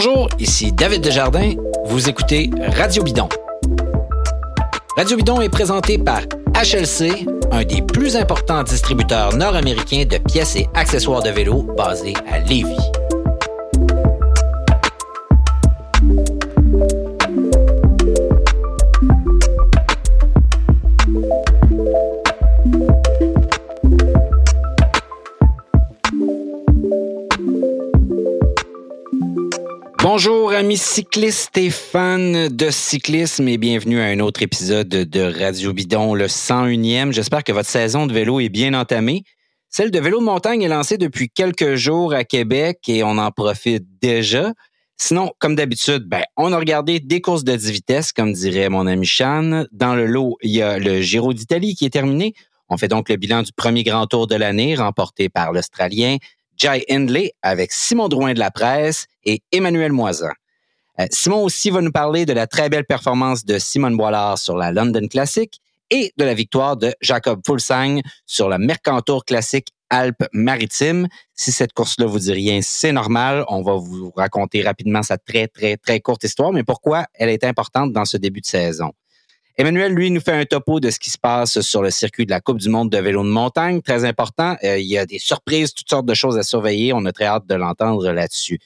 Bonjour, ici David Desjardins. Vous écoutez Radio Bidon. Radio Bidon est présenté par HLC, un des plus importants distributeurs nord-américains de pièces et accessoires de vélo basés à Lévis. Amis cyclistes et fans de cyclisme et bienvenue à un autre épisode de Radio Bidon, le 101e. J'espère que votre saison de vélo est bien entamée. Celle de vélo de montagne est lancée depuis quelques jours à Québec et on en profite déjà. Sinon, comme d'habitude, ben, on a regardé des courses de 10 vitesses, comme dirait mon ami Chan. Dans le lot, il y a le Giro d'Italie qui est terminé. On fait donc le bilan du premier grand tour de l'année, remporté par l'Australien Jai Hindley avec Simon Drouin de la presse et Emmanuel Moisan. Euh, Simon aussi va nous parler de la très belle performance de Simone Boilard sur la London Classic et de la victoire de Jacob Fulsang sur la Mercantour Classique Alpes-Maritimes. Si cette course-là vous dit rien, c'est normal. On va vous raconter rapidement sa très, très, très courte histoire, mais pourquoi elle est importante dans ce début de saison. Emmanuel, lui, nous fait un topo de ce qui se passe sur le circuit de la Coupe du monde de vélo de montagne. Très important. Euh, il y a des surprises, toutes sortes de choses à surveiller. On a très hâte de l'entendre là-dessus.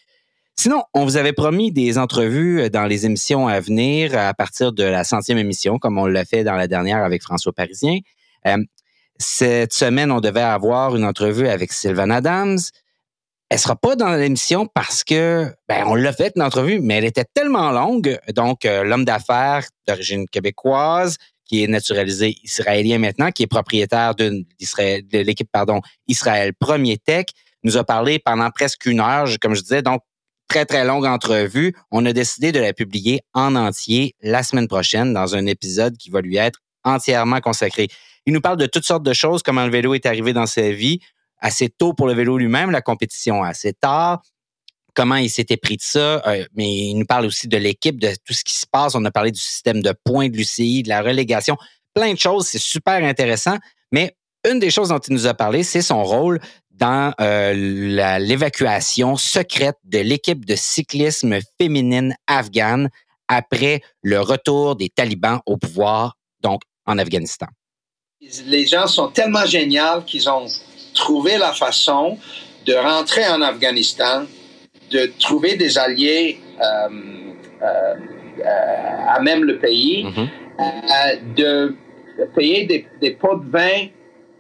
Sinon, on vous avait promis des entrevues dans les émissions à venir à partir de la centième émission, comme on l'a fait dans la dernière avec François Parisien. Euh, cette semaine, on devait avoir une entrevue avec Sylvain Adams. Elle sera pas dans l'émission parce que, ben, on l'a fait une entrevue, mais elle était tellement longue. Donc, euh, l'homme d'affaires d'origine québécoise, qui est naturalisé israélien maintenant, qui est propriétaire de l'équipe, pardon, Israël Premier Tech, nous a parlé pendant presque une heure, comme je disais. Donc, très, très longue entrevue. On a décidé de la publier en entier la semaine prochaine dans un épisode qui va lui être entièrement consacré. Il nous parle de toutes sortes de choses, comment le vélo est arrivé dans sa vie, assez tôt pour le vélo lui-même, la compétition assez tard, comment il s'était pris de ça, euh, mais il nous parle aussi de l'équipe, de tout ce qui se passe. On a parlé du système de points de l'UCI, de la relégation, plein de choses. C'est super intéressant. Mais une des choses dont il nous a parlé, c'est son rôle dans euh, l'évacuation secrète de l'équipe de cyclisme féminine afghane après le retour des talibans au pouvoir, donc en Afghanistan. Les gens sont tellement géniaux qu'ils ont trouver la façon de rentrer en Afghanistan, de trouver des alliés euh, euh, à même le pays, mhm. euh, de payer des, pots de vin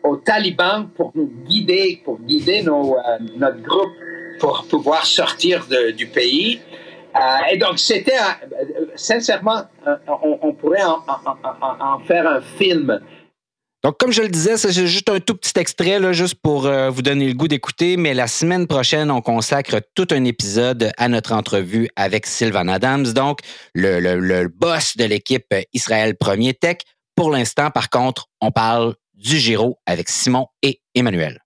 aux talibans pour nous guider, pour guider nos, notre groupe pour pouvoir sortir du pays. et donc, c'était, sincèrement, on, pourrait en, faire un film donc, comme je le disais, c'est juste un tout petit extrait, là, juste pour euh, vous donner le goût d'écouter. Mais la semaine prochaine, on consacre tout un épisode à notre entrevue avec Sylvan Adams, donc le, le boss de l'équipe Israël Premier Tech. Pour l'instant, par contre, on parle du Giro avec Simon et Emmanuel.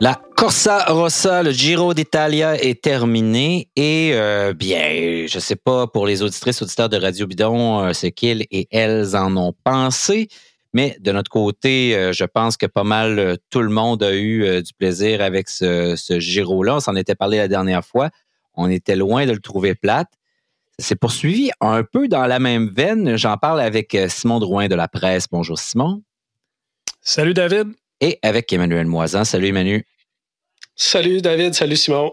La Corsa Rossa, le Giro d'Italia est terminé et euh, bien, je sais pas pour les auditrices auditeurs de Radio Bidon euh, ce qu'ils et elles en ont pensé, mais de notre côté, euh, je pense que pas mal tout le monde a eu du plaisir avec ce, ce Giro-là. On s'en était parlé la dernière fois. On était loin de le trouver plate. C'est poursuivi un peu dans la même veine. J'en parle avec Simon Drouin de la presse. Bonjour Simon. Salut David et avec Emmanuel Moisan. Salut Emmanuel. Salut David, salut Simon.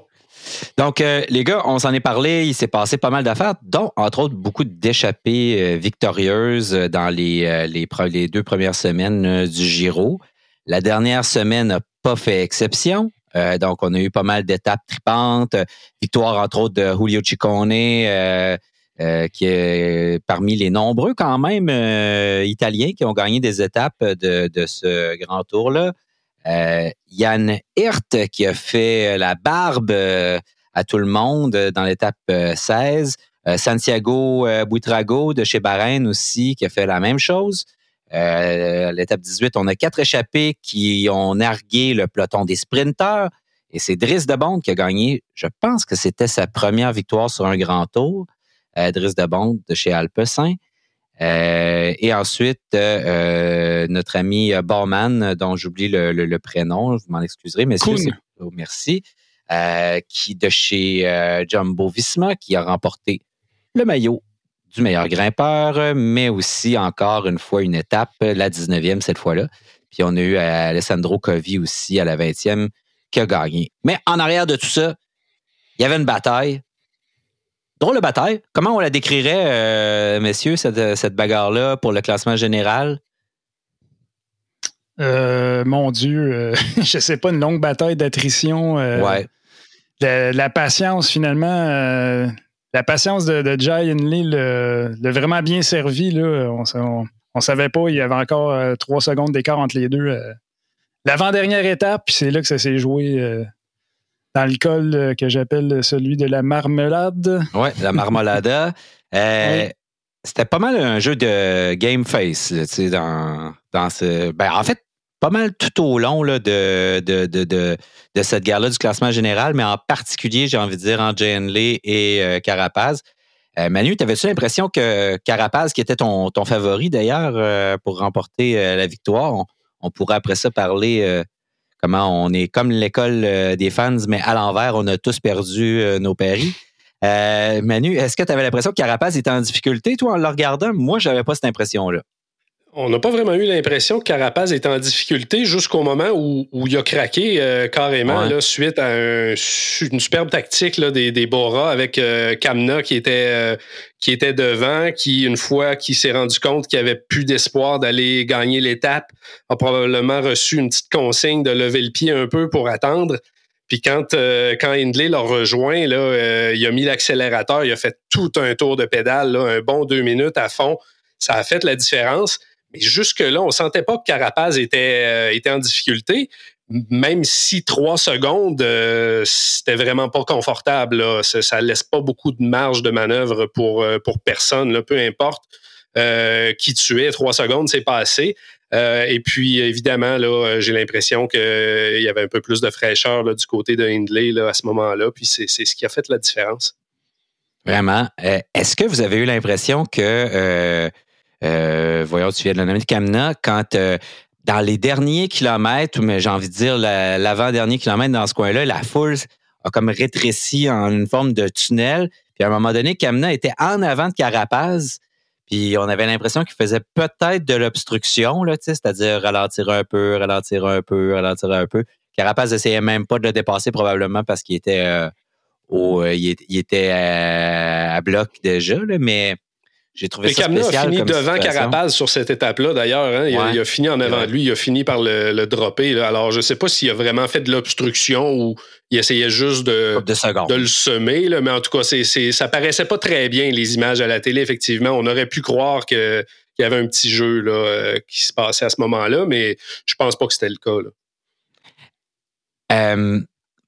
Donc, euh, les gars, on s'en est parlé, il s'est passé pas mal d'affaires, dont, entre autres, beaucoup d'échappées euh, victorieuses dans les, euh, les, deux premières semaines du Giro. La dernière semaine n'a pas fait exception. donc, on a eu pas mal d'étapes tripantes. Victoire, entre autres, de Julio Ciccone, qui est parmi les nombreux, quand même, Italiens qui ont gagné des étapes de, de ce grand tour-là. Euh, Yann Hirt qui a fait la barbe euh, à tout le monde dans l'étape 16. Euh, Santiago Buitrago de chez Bahreïn aussi qui a fait la même chose. à l'étape 18, on a quatre échappés qui ont nargué le peloton des sprinteurs. Et c'est Driss de Bond qui a gagné, je pense que c'était sa première victoire sur un grand tour. Driss de Bond de chez Alpecin. Et ensuite, notre ami Barman, dont j'oublie le, prénom, je m'en excuserai, mais cool. oh, merci, qui de chez Jumbo Visma, qui a remporté le maillot du meilleur grimpeur, mais aussi encore une fois une étape, la 19e cette fois-là. Puis on a eu Alessandro Covi aussi à la 20e qui a gagné. Mais en arrière de tout ça, il y avait une bataille. Drôle de bataille. Comment on la décrirait, euh, messieurs, cette, bagarre-là pour le classement général? Euh, mon Dieu, euh, je sais pas, une longue bataille d'attrition. ouais. La, patience, finalement, la patience de, de Jay Lee l'a vraiment bien servi. Là. On, on, savait pas, il y avait encore trois secondes d'écart entre les deux. L'avant-dernière étape, puis c'est là que ça s'est joué dans le col euh, que j'appelle celui de la marmelade. Oui, la marmelade. Euh, c'était pas mal un jeu de game face, dans, dans ce. Ben, en fait, pas mal tout au long là, de, de, de, de, cette guerre-là du classement général, mais en particulier, j'ai envie de dire, entre Jay Lee et euh, Carapaz. Manu, t'avais-tu l'impression que Carapaz, qui était ton, ton favori d'ailleurs pour remporter la victoire, on, on, pourrait après ça parler comment on est comme l'école euh, des fans, mais à l'envers, on a tous perdu euh, nos paris. Euh, Manu, est-ce que tu avais l'impression que Carapaz était en difficulté, toi, en le regardant? Moi, je n'avais pas cette impression-là. On n'a pas vraiment eu l'impression que Carapaz était en difficulté jusqu'au moment où, il a craqué carrément suite à une superbe tactique des, des Bora avec Kamna qui était, qui était devant, qui, une fois qu'il s'est rendu compte qu'il avait plus d'espoir d'aller gagner l'étape, a probablement reçu une petite consigne de lever le pied un peu pour attendre. Puis quand, euh, quand Hindley l'a rejoint, là, euh, il a mis l'accélérateur, il a fait tout un tour de pédale, un bon deux minutes à fond. Ça a fait la différence. Mais jusque-là, on sentait pas que Carapaz était, euh, était en difficulté même si trois secondes, euh, c'était vraiment pas confortable. Ça, ça, laisse pas beaucoup de marge de manœuvre pour, euh, pour personne, là, peu importe euh, qui tu es. Trois secondes, c'est pas assez. et puis, évidemment, là, j'ai l'impression qu'il y avait un peu plus de fraîcheur là, du côté de Hindley là, à ce moment-là. Puis c'est ce qui a fait la différence. Vraiment. Est-ce que vous avez eu l'impression que voyons, tu viens de la nommer Kamna, quand dans les derniers kilomètres, mais j'ai envie de dire l'avant-dernier kilomètre dans ce coin-là, la foule a comme rétréci en une forme de tunnel. Puis à un moment donné, Kamna était en avant de Carapaz. Puis on avait l'impression qu'il faisait peut-être de l'obstruction, c'est-à-dire ralentir un peu, ralentir un peu, ralentir un peu. Carapaz essayait même pas de le dépasser probablement parce qu'il était euh, au, euh, il, était à, bloc déjà, là, mais j'ai trouvé ça spécial. a fini devant Carapaz sur cette étape-là, d'ailleurs. Hein. Il, a fini en avant de lui. Il a fini par le, dropper. Alors, je ne sais pas s'il a vraiment fait de l'obstruction ou il essayait juste de, de, le semer. Là. Mais en tout cas, c'est, c'est, ça paraissait pas très bien, les images à la télé, effectivement. On aurait pu croire que, qu'il y avait un petit jeu là, euh, qui se passait à ce moment-là, mais je pense pas que c'était le cas. Là. Euh,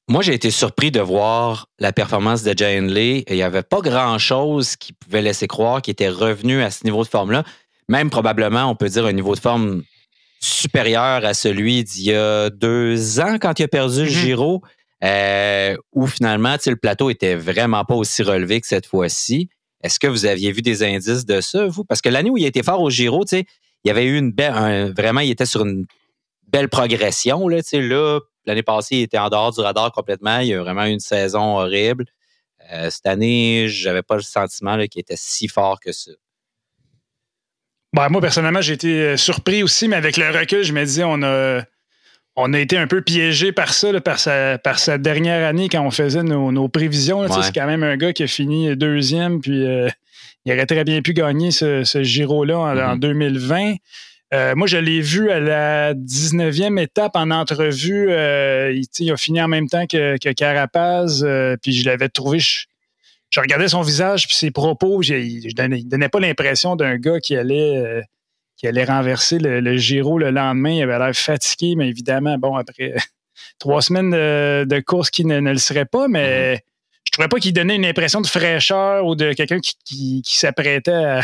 moi, j'ai été surpris de voir la performance de Jay Lee. Il n'y avait pas grand-chose qui pouvait laisser croire qu'il était revenu à ce niveau de forme-là. Même probablement, on peut dire, un niveau de forme supérieur à celui d'il y a deux ans quand il a perdu le mm-hmm. Giro, euh, où finalement, le plateau était vraiment pas aussi relevé que cette fois-ci. Est-ce que vous aviez vu des indices de ça, vous? Parce que l'année où il était fort au Giro, il y avait eu une belle, vraiment, il était sur une belle progression. Là, là L'année passée, il était en dehors du radar complètement. Il y a vraiment eu une saison horrible. Euh, cette année, j'avais pas le sentiment qu'il était si fort que ça. Ben, moi, personnellement, j'ai été euh, surpris aussi, mais avec le recul, je me disais, on a, on a été un peu piégé par ça, par, sa, par sa dernière année quand on faisait nos, prévisions. C'est quand même un gars qui a fini deuxième, puis euh, il aurait très bien pu gagner ce, ce Giro-là en, 2020. Euh, moi, je l'ai vu à la 19e étape en entrevue. Euh, il, a fini en même temps que, Carapaz. Euh, puis je l'avais trouvé. Je, regardais son visage puis ses propos. Je, il, donnait, donnait pas l'impression d'un gars qui allait, qui allait renverser le, Giro le lendemain. Il avait l'air fatigué, mais évidemment, bon, après trois semaines de, course qui ne, le serait pas, mais mm-hmm. je trouvais pas qu'il donnait une impression de fraîcheur ou de quelqu'un qui s'apprêtait à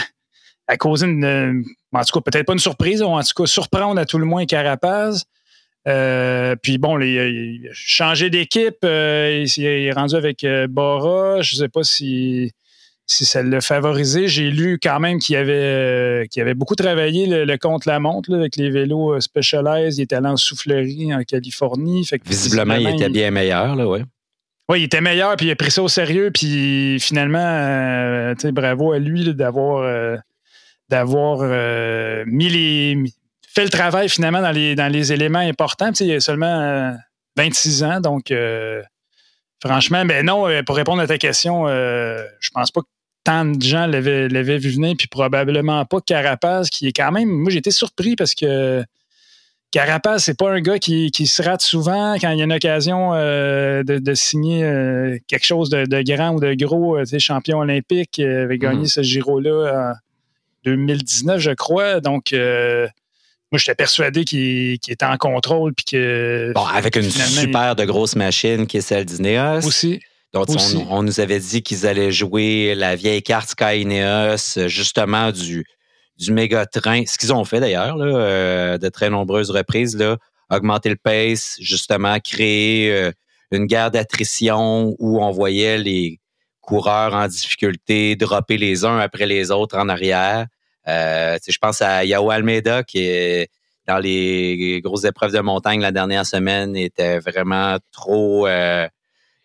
à causer une, en tout cas, peut-être pas une surprise, ou en tout cas, surprendre à tout le moins Carapaz. Euh, puis bon, il, a changé d'équipe. Euh, il, est rendu avec euh, Bora. Je ne sais pas si si ça l'a favorisé. J'ai lu quand même qu'il avait, avait beaucoup travaillé le, contre-la-montre avec les vélos Specialized. Il était allé en soufflerie en Californie. visiblement, il était bien meilleur, là, ouais. Oui, il était meilleur, puis il a pris ça au sérieux, puis finalement, bravo à lui d'avoir d'avoir mis les fait le travail finalement dans les, dans les éléments importants. il y a seulement 26 ans, donc Franchement, mais non, euh, pour répondre à ta question, euh, je pense pas que tant de gens l'avaient vu venir, puis probablement pas Carapace, qui est quand même. Moi, j'ai été surpris parce que Carapace, c'est pas un gars qui, se rate souvent quand il y a une occasion euh, de, signer quelque chose de, grand ou de gros. tu sais, champion olympique, avait gagné mm-hmm. ce Giro-là 2019, je crois. Donc, moi, j'étais persuadé qu'il était en contrôle. Puis que, bon, avec une super de grosse machine qui est celle d'Ineos. Aussi. Donc, On, nous avait dit qu'ils allaient jouer la vieille carte Sky Ineos, justement, du, du méga train. Ce qu'ils ont fait d'ailleurs, euh, de très nombreuses reprises, là, augmenter le pace, justement, créer euh, une guerre d'attrition où on voyait les coureurs en difficulté dropper les uns après les autres en arrière. Euh, je pense à Yao Almeida qui est dans les grosses épreuves de montagne la dernière semaine était vraiment trop euh,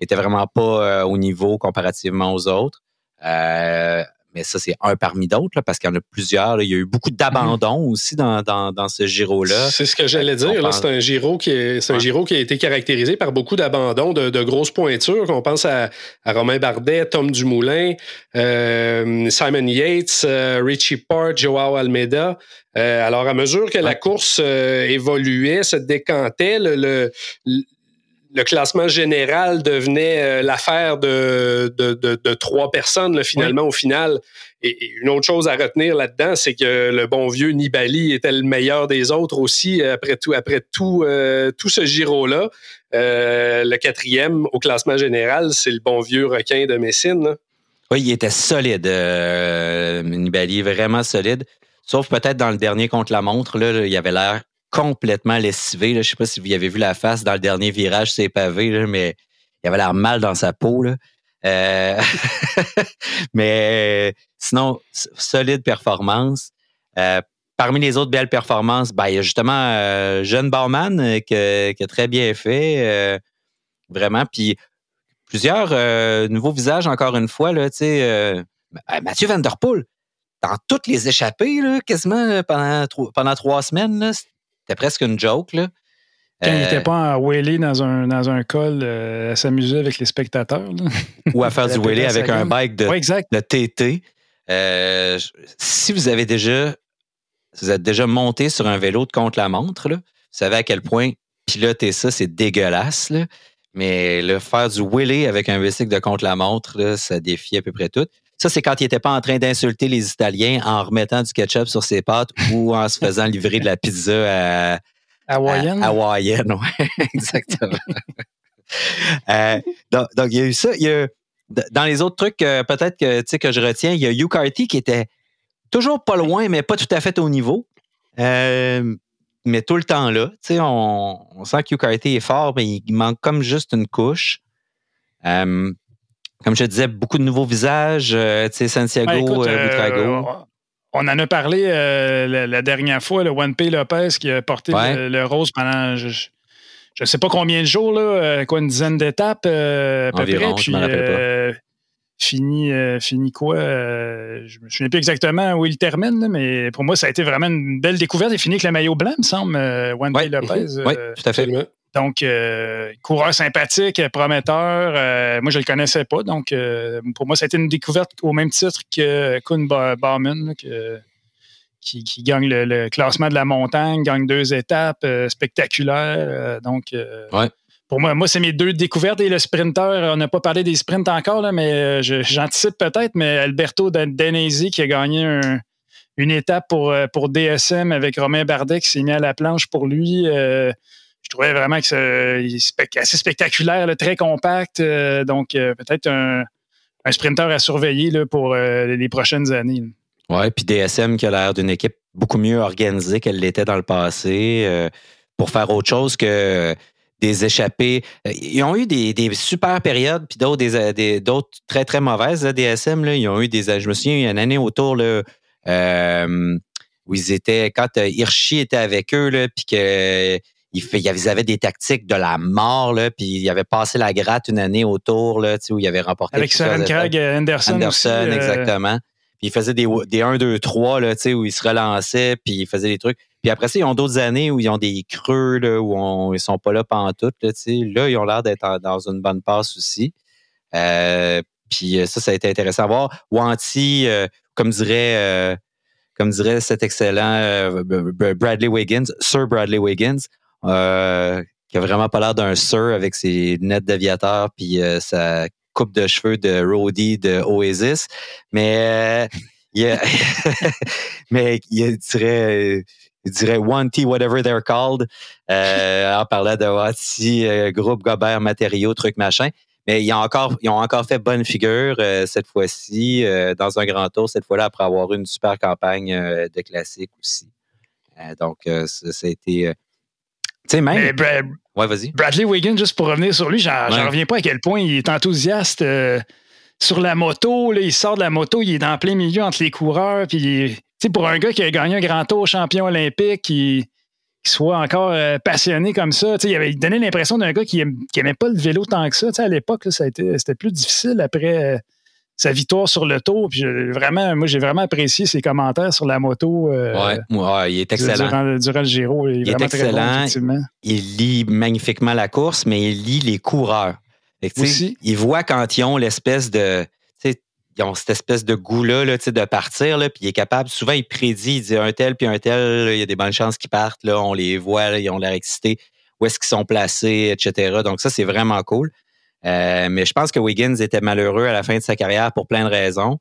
était vraiment pas euh, au niveau comparativement aux autres. Euh, mais ça, c'est un parmi d'autres, parce qu'il y en a plusieurs. Il y a eu beaucoup d'abandon mhm. aussi dans, ce Giro-là. C'est ce que j'allais dire. C'est un Giro qui est, un Giro qui a été caractérisé par beaucoup d'abandon, de, grosses pointures. On pense à, Romain Bardet, Tom Dumoulin, euh, Simon Yates, euh, Richie Port, Joao Almeida. Euh, alors, à mesure que la course évoluait, se décantait, le le classement général devenait euh, l'affaire de, de, trois personnes finalement au final. Et, une autre chose à retenir là-dedans, c'est que le bon vieux Nibali était le meilleur des autres aussi après tout, après tout, euh, tout ce Giro-là. Euh, le quatrième au classement général, c'est le bon vieux requin de Messine. Oui, il était solide, Nibali, vraiment solide. Sauf peut-être dans le dernier contre la montre, là, il avait l'air complètement lessivé. Je ne sais pas si vous avez vu la face dans le dernier virage, c'est pavé, mais il avait l'air mal dans sa peau. Euh, mais sinon, solide performance. Euh, parmi les autres belles performances, ben, il y a justement euh, Jeune Bauman qui, a très bien fait. vraiment. Puis plusieurs nouveaux visages, encore une fois. Là, Mathieu Van Der Poel, dans toutes les échappées, quasiment pendant, pendant trois semaines, c'était presque une joke, là. Quand il n'était euh, pas à wheeler dans un, dans un col euh, à s'amuser avec les spectateurs. Ou à faire du wheeler avec un bike de, de TT. Euh, si vous avez déjà vous êtes déjà monté sur un vélo de contre-la-montre, vous savez à quel point piloter ça, c'est dégueulasse. Là. Mais le faire du wheeler avec un bicycle de contre-la-montre, ça défie à peu près tout. Ça, c'est quand il n'était pas en train d'insulter les Italiens en remettant du ketchup sur ses pâtes ou en se faisant livrer de la pizza à. Hawaïenne. Hawaïenne, oui, exactement. Euh, donc, il y a eu ça. Il y a, dans les autres trucs, euh, peut-être que, que je retiens, il y a Hugh Carty qui était toujours pas loin, mais pas tout à fait au niveau. Euh, mais tout le temps là. On, on sent que Hugh Carty est fort, mais il manque comme juste une couche comme je disais, beaucoup de nouveaux visages, euh, tu sais, Santiago, ben, euh, euh, on en a parlé la, dernière fois, le One P Lopez qui a porté le, rose pendant je ne sais pas combien de jours, là, quoi, une dizaine d'étapes à peu près. Puis, fini, fini quoi? je me souviens plus exactement où il termine, mais pour moi, ça a été vraiment une belle découverte. Il finit avec le maillot blanc, me semble, One P Lopez. Oui, tout à fait. Donc, euh, coureur sympathique, prometteur. Euh, moi, je ne le connaissais pas. Donc, euh, pour moi, ça a été une découverte au même titre que Kuhn Bauman, qui, gagne le, classement de la montagne, gagne deux étapes spectaculaires. donc, pour moi, moi c'est mes deux découvertes. Et le sprinter, on n'a pas parlé des sprints encore, mais j'anticipe peut-être, mais Alberto Danesi qui a gagné une étape pour, pour DSM avec Romain Bardet qui s'est mis à la planche pour lui je trouvais vraiment que c'est assez spectaculaire, très compact. Euh, donc, euh, peut-être un, un, sprinter à surveiller pour euh, les prochaines années. Oui, puis DSM qui a l'air d'une équipe beaucoup mieux organisée qu'elle l'était dans le passé pour faire autre chose que des échappées. Ils ont eu des, super périodes, puis d'autres très, très mauvaises, DSM. Là. Ils ont eu des. Je me souviens, il y a une année autour où ils étaient. Quand Hirschi était avec eux, puis que ils, avaient des tactiques de la mort, là, puis ils avaient passé la gratte une année autour, là, où ils avaient remporté. Avec Søren Craig Anderson. Anderson, euh, exactement. Puis ils faisaient des, des 1, 2, 3, là, où ils se relançaient, puis ils faisaient des trucs. Puis après ça, ils ont d'autres années où ils ont des creux, là, où on, ils sont pas là pendant tout. Là, là ils ont l'air d'être dans une bonne passe aussi. Euh, puis ça, ça a été intéressant à voir. Wanty, euh, comme dirait comme dirait cet excellent Bradley Wiggins, Sir Bradley Wiggins, euh, qui a vraiment pas l'air d'un sir avec ses lunettes d'aviateur puis euh, sa coupe de cheveux de roadie de Oasis. Mais euh, il mais il dirait il dirait One T, whatever they're called, en parlant de Wati, groupe Gobert matériaux, truc machin. Mais ils ont encore, ils ont encore fait bonne figure cette fois-ci, dans un grand tour, cette fois-là, après avoir eu une super campagne de classique aussi. donc, ça, a été même. ouais, vas-y. Bradley Wiggins, juste pour revenir sur lui, j'en reviens pas à quel point il est enthousiaste euh, sur la moto. Là, il sort de la moto, il est dans plein milieu entre les coureurs. Puis, pour un gars qui a gagné un grand tour champion olympique, qui, soit encore euh, passionné comme ça, il, avait, il donnait l'impression d'un gars qui, n'aimait pas le vélo tant que ça. à l'époque, c'était plus difficile après. Euh, sa victoire sur le tour. Puis vraiment, moi, j'ai vraiment apprécié ses commentaires sur la moto. Euh, ouais, il est excellent. Durant, le Giro. Il, est, excellent. il lit magnifiquement la course, mais il lit les coureurs. Aussi. Il voit quand ils ont l'espèce de. Ils ont cette espèce de goût-là là, de partir, là, puis il est capable. Souvent, il prédit, il dit un tel puis un tel, il y a des bonnes chances qu'ils partent. Là, on les voit, ils ont l'air excités. Où est-ce qu'ils sont placés, etc. Donc, ça, c'est vraiment cool. Euh, mais je pense que Wiggins était malheureux à la fin de sa carrière pour plein de raisons.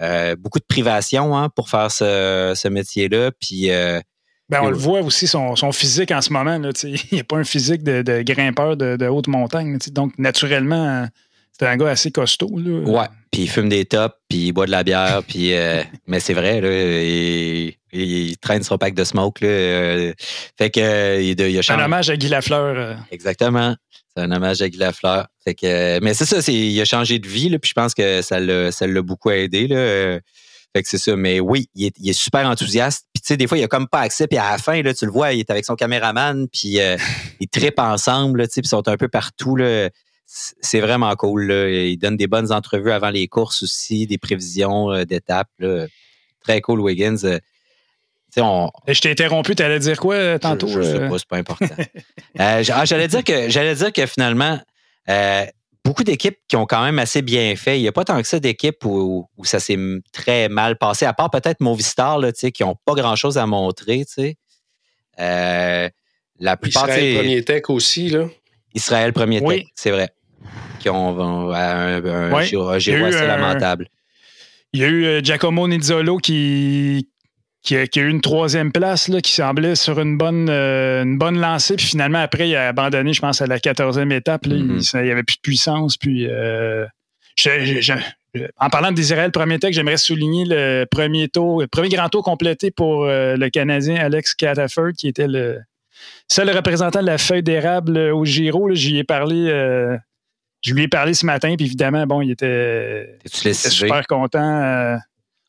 Euh, beaucoup de privation hein, pour faire ce, métier-là. Puis, euh, ben, on le voit aussi, son, physique en ce moment. Là, il n'y a pas un physique de, grimpeur de, haute montagne. Donc, naturellement, c'est un gars assez costaud. Là. Ouais, puis il fume des tops, puis il boit de la bière. puis mais c'est vrai, là, il, traîne son pack de smoke. Là, fait que, il, il a Un hommage à Guy Lafleur. Exactement. C'est un hommage à Guy Lafleur. Fait que, mais c'est ça, c'est, il a changé de vie, là, puis je pense que ça l'a, ça l'a beaucoup aidé. Là. Fait que c'est ça. Mais oui, il est, super enthousiaste. Puis tu sais, des fois, il a comme pas accès. Puis à la fin, là, tu le vois, il est avec son caméraman, puis euh, ils trippent ensemble, là, puis ils sont un peu partout. Là. C'est vraiment cool. Là. Il donne des bonnes entrevues avant les courses aussi, des prévisions euh, d'étapes. Très cool, Wiggins. Je t'ai interrompu, tu allais dire quoi euh, tantôt? Je, sais euh? pas, c'est pas important. Euh, ah, j'allais dire que j'allais dire que finalement, beaucoup d'équipes qui ont quand même assez bien fait. Il n'y a pas tant que ça d'équipes où, ça s'est très mal passé, à part peut-être Movistar, là, qui n'ont pas grand-chose à montrer. la plupart, Israël Premier Tech aussi. Là. Israël Premier Tech, c'est vrai. Qui ont un, un, Giro, assez lamentable. Il y a eu Giacomo Nizzolo qui, qui a, eu une troisième place, là, qui semblait sur une bonne, euh, une bonne lancée. Puis finalement, après, il a abandonné, je pense, à la quatorzième étape. Mm-hmm. il n'y avait plus de puissance. Puis, euh, en parlant d'Israël, premier texte, j'aimerais souligner le premier tour, le premier grand tour complété pour euh, le Canadien Alex Cataford, qui était le seul représentant de la feuille d'érable au Giro. J'y ai parlé. je lui ai parlé ce matin, puis évidemment, bon, il était, il était super content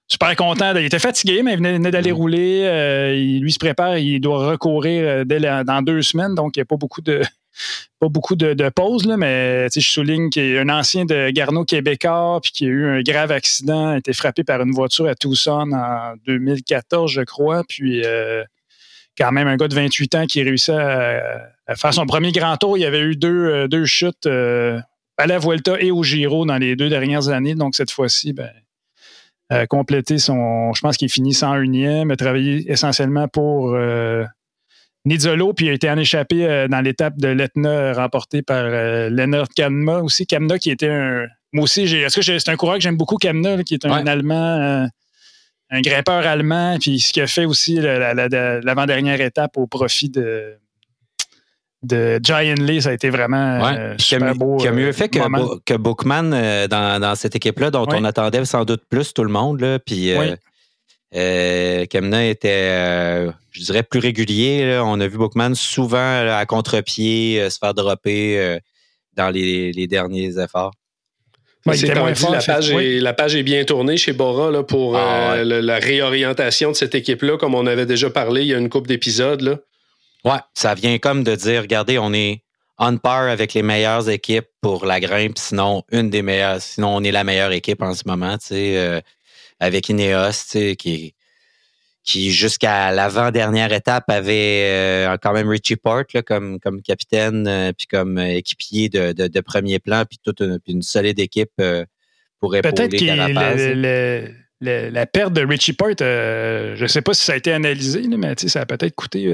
super content. Il était fatigué, mais il venait, d'aller mm. rouler. Euh, il, lui se prépare, il doit recourir euh, dans deux semaines, donc il n'y a pas beaucoup de pas beaucoup de, pauses, là, mais je souligne qu'il y a un ancien de Garneau québécois puis qui a eu un grave accident, a été frappé par une voiture à Tucson en 2014, je crois. Puis euh, quand même un gars de 28 ans qui réussit à, à, faire son premier grand tour. Il y avait eu deux, deux chutes à la Vuelta et au Giro dans les deux dernières années. Donc cette fois-ci, ben, euh, complété son. Je pense qu'il finit 101e, a travaillé essentiellement pour euh, Nizzolo, puis il a été en échappé euh, dans l'étape de l'Etna remportée par euh, Lennart Kamna aussi. Kamna qui était un. Moi aussi, est-ce que c'est un coureur que j'aime beaucoup, Kamna, qui est un Allemand, un grimpeur allemand, puis ce qui a fait aussi l'avant-dernière étape au profit de de Giant Lee, ça a été vraiment euh, super beau. Qui a mieux euh, fait que, que Bookman euh, dans, cette équipe-là, dont on attendait sans doute plus tout le monde. Là, puis, Euh, Kemna était, je dirais, plus régulier. On a vu Bookman souvent à contre-pied se faire dropper dans les, derniers efforts. c'est la, page est, la page est bien tournée chez Bora pour ah, la réorientation de cette équipe-là, comme on avait déjà parlé il y a une couple d'épisodes. Ouais, ça vient comme de dire, regardez, on est on par avec les meilleures équipes pour la grimpe, sinon une des meilleures, sinon on est la meilleure équipe en ce moment, tu sais, euh, avec Ineos, tu sais, qui, qui jusqu'à l'avant-dernière étape avait euh, quand même Richie Port là, comme, comme capitaine, euh, puis comme équipier de, de, premier plan, puis toute une, une solide équipe pour épauler Peut-être que la perte de Richie Port, je ne sais pas si ça a été analysé, mais ça a peut-être coûté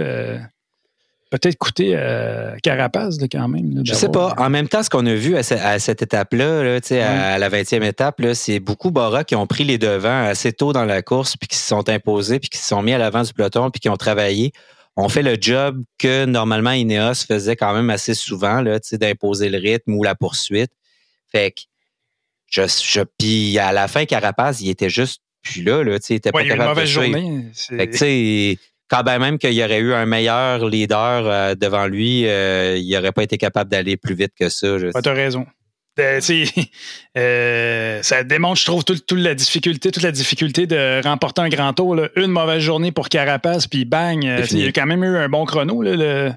peut-être coûter euh, Carapace quand même. Je sais pas. En même temps, ce qu'on a vu à, cette étape-là, à, la 20e étape, c'est beaucoup Bora qui ont pris les devants assez tôt dans la course, puis qui se sont imposés, puis qui se sont mis à l'avant du peloton, puis qui ont travaillé. On fait le job que normalement Ineos faisait quand même assez souvent, d'imposer le rythme ou la poursuite. Fait que je, je puis à la fin, Carapace, il était juste plus là, là, il était pas capable une mauvaise journée. Fait que, quand même qu'il y aurait eu un meilleur leader euh, devant lui, euh, il n'aurait pas été capable d'aller plus vite que ça. Tu as raison. Euh, ça démontre, je trouve, toute, la difficulté, toute la difficulté de remporter un grand tour. Une mauvaise journée pour Carapace, puis bang, il y a quand même eu un bon chrono le,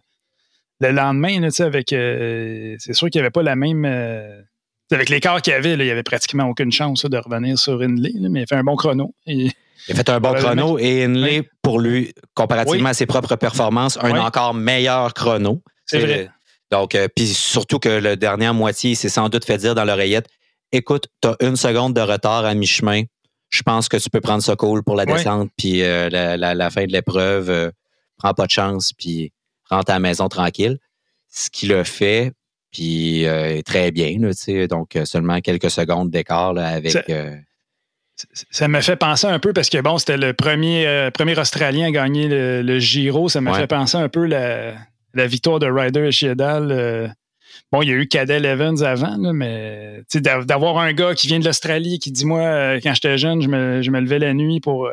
lendemain. avec, c'est sûr qu'il n'y avait pas la même. Avec l'écart qu'il y avait, il n'y avait pratiquement aucune chance de revenir sur ligne, mais il a fait un bon chrono. Et, il a fait un bon chrono et Henley, pour lui, comparativement à ses propres performances, un encore meilleur chrono. C'est vrai. Donc, euh, puis surtout que le dernier moitié, il s'est sans doute fait dire dans l'oreillette écoute, tu as une seconde de retard à mi-chemin. Je pense que tu peux prendre ce call pour la descente, puis euh, la, fin de l'épreuve, euh, prends pas de chance, puis rentre à la maison tranquille. Ce qu'il a fait, puis très bien, là, donc seulement quelques secondes d'écart avec ça me fait penser un peu parce que bon, c'était le premier, euh, premier Australien à gagner le, Giro. Ça me fait penser un peu la, la victoire de Ryder et Chiedal. Euh. bon, il y a eu Cadel Evans avant, là, mais d'avoir un gars qui vient de l'Australie qui dit moi, euh, quand j'étais jeune, je me, je me, levais la nuit pour,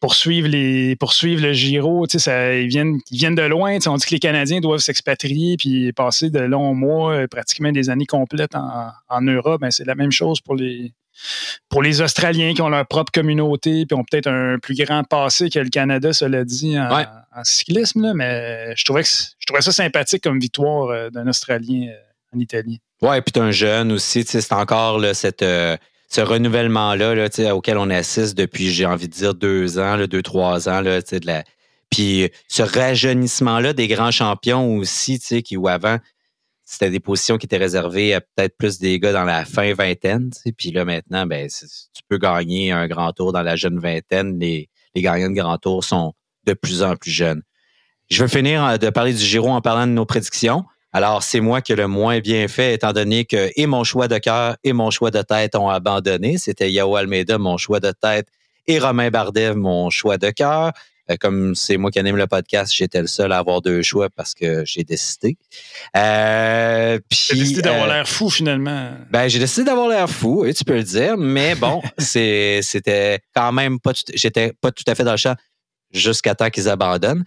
poursuivre les, poursuivre le Giro. Ça, ils, viennent, ils viennent de loin. On dit que les Canadiens doivent s'expatrier puis passer de longs mois, pratiquement des années complètes en, en Europe. Ben, c'est la même chose pour les pour les Australiens qui ont leur propre communauté puis ont peut-être un plus grand passé que le Canada, cela dit, en, cyclisme, mais je trouvais, que, je trouvais ça sympathique comme victoire euh, d'un Australien euh, en Italie. Oui, puis un jeune aussi, c'est encore cette, euh, ce renouvellement-là là, auquel on assiste depuis, j'ai envie de dire, deux ans, deux, trois ans. Puis ce rajeunissement-là des grands champions aussi, qui, où avant, c'était des positions qui étaient réservées à peut-être plus des gars dans la fin vingtaine. Puis là, maintenant, ben, tu peux gagner un grand tour dans la jeune vingtaine. Les, les gagnants de grand tour sont de plus en plus jeunes. Je veux finir euh, de parler du Giro en parlant de nos prédictions. Alors, c'est moi qui ai le moins bien fait, étant donné que et mon choix de cœur et mon choix de tête ont abandonné. C'était Yao Almeida, mon choix de tête, et Romain Bardet, mon choix de cœur. Euh, comme c'est moi qui anime le podcast, j'étais le seul à avoir deux choix parce que j'ai décidé. Euh, j'ai décidé d'avoir euh, l'air fou finalement. Ben j'ai décidé d'avoir l'air fou, tu peux le dire, mais bon, c'était quand même pas, j'étais pas tout à fait dans le champ jusqu'à temps qu'ils abandonnent.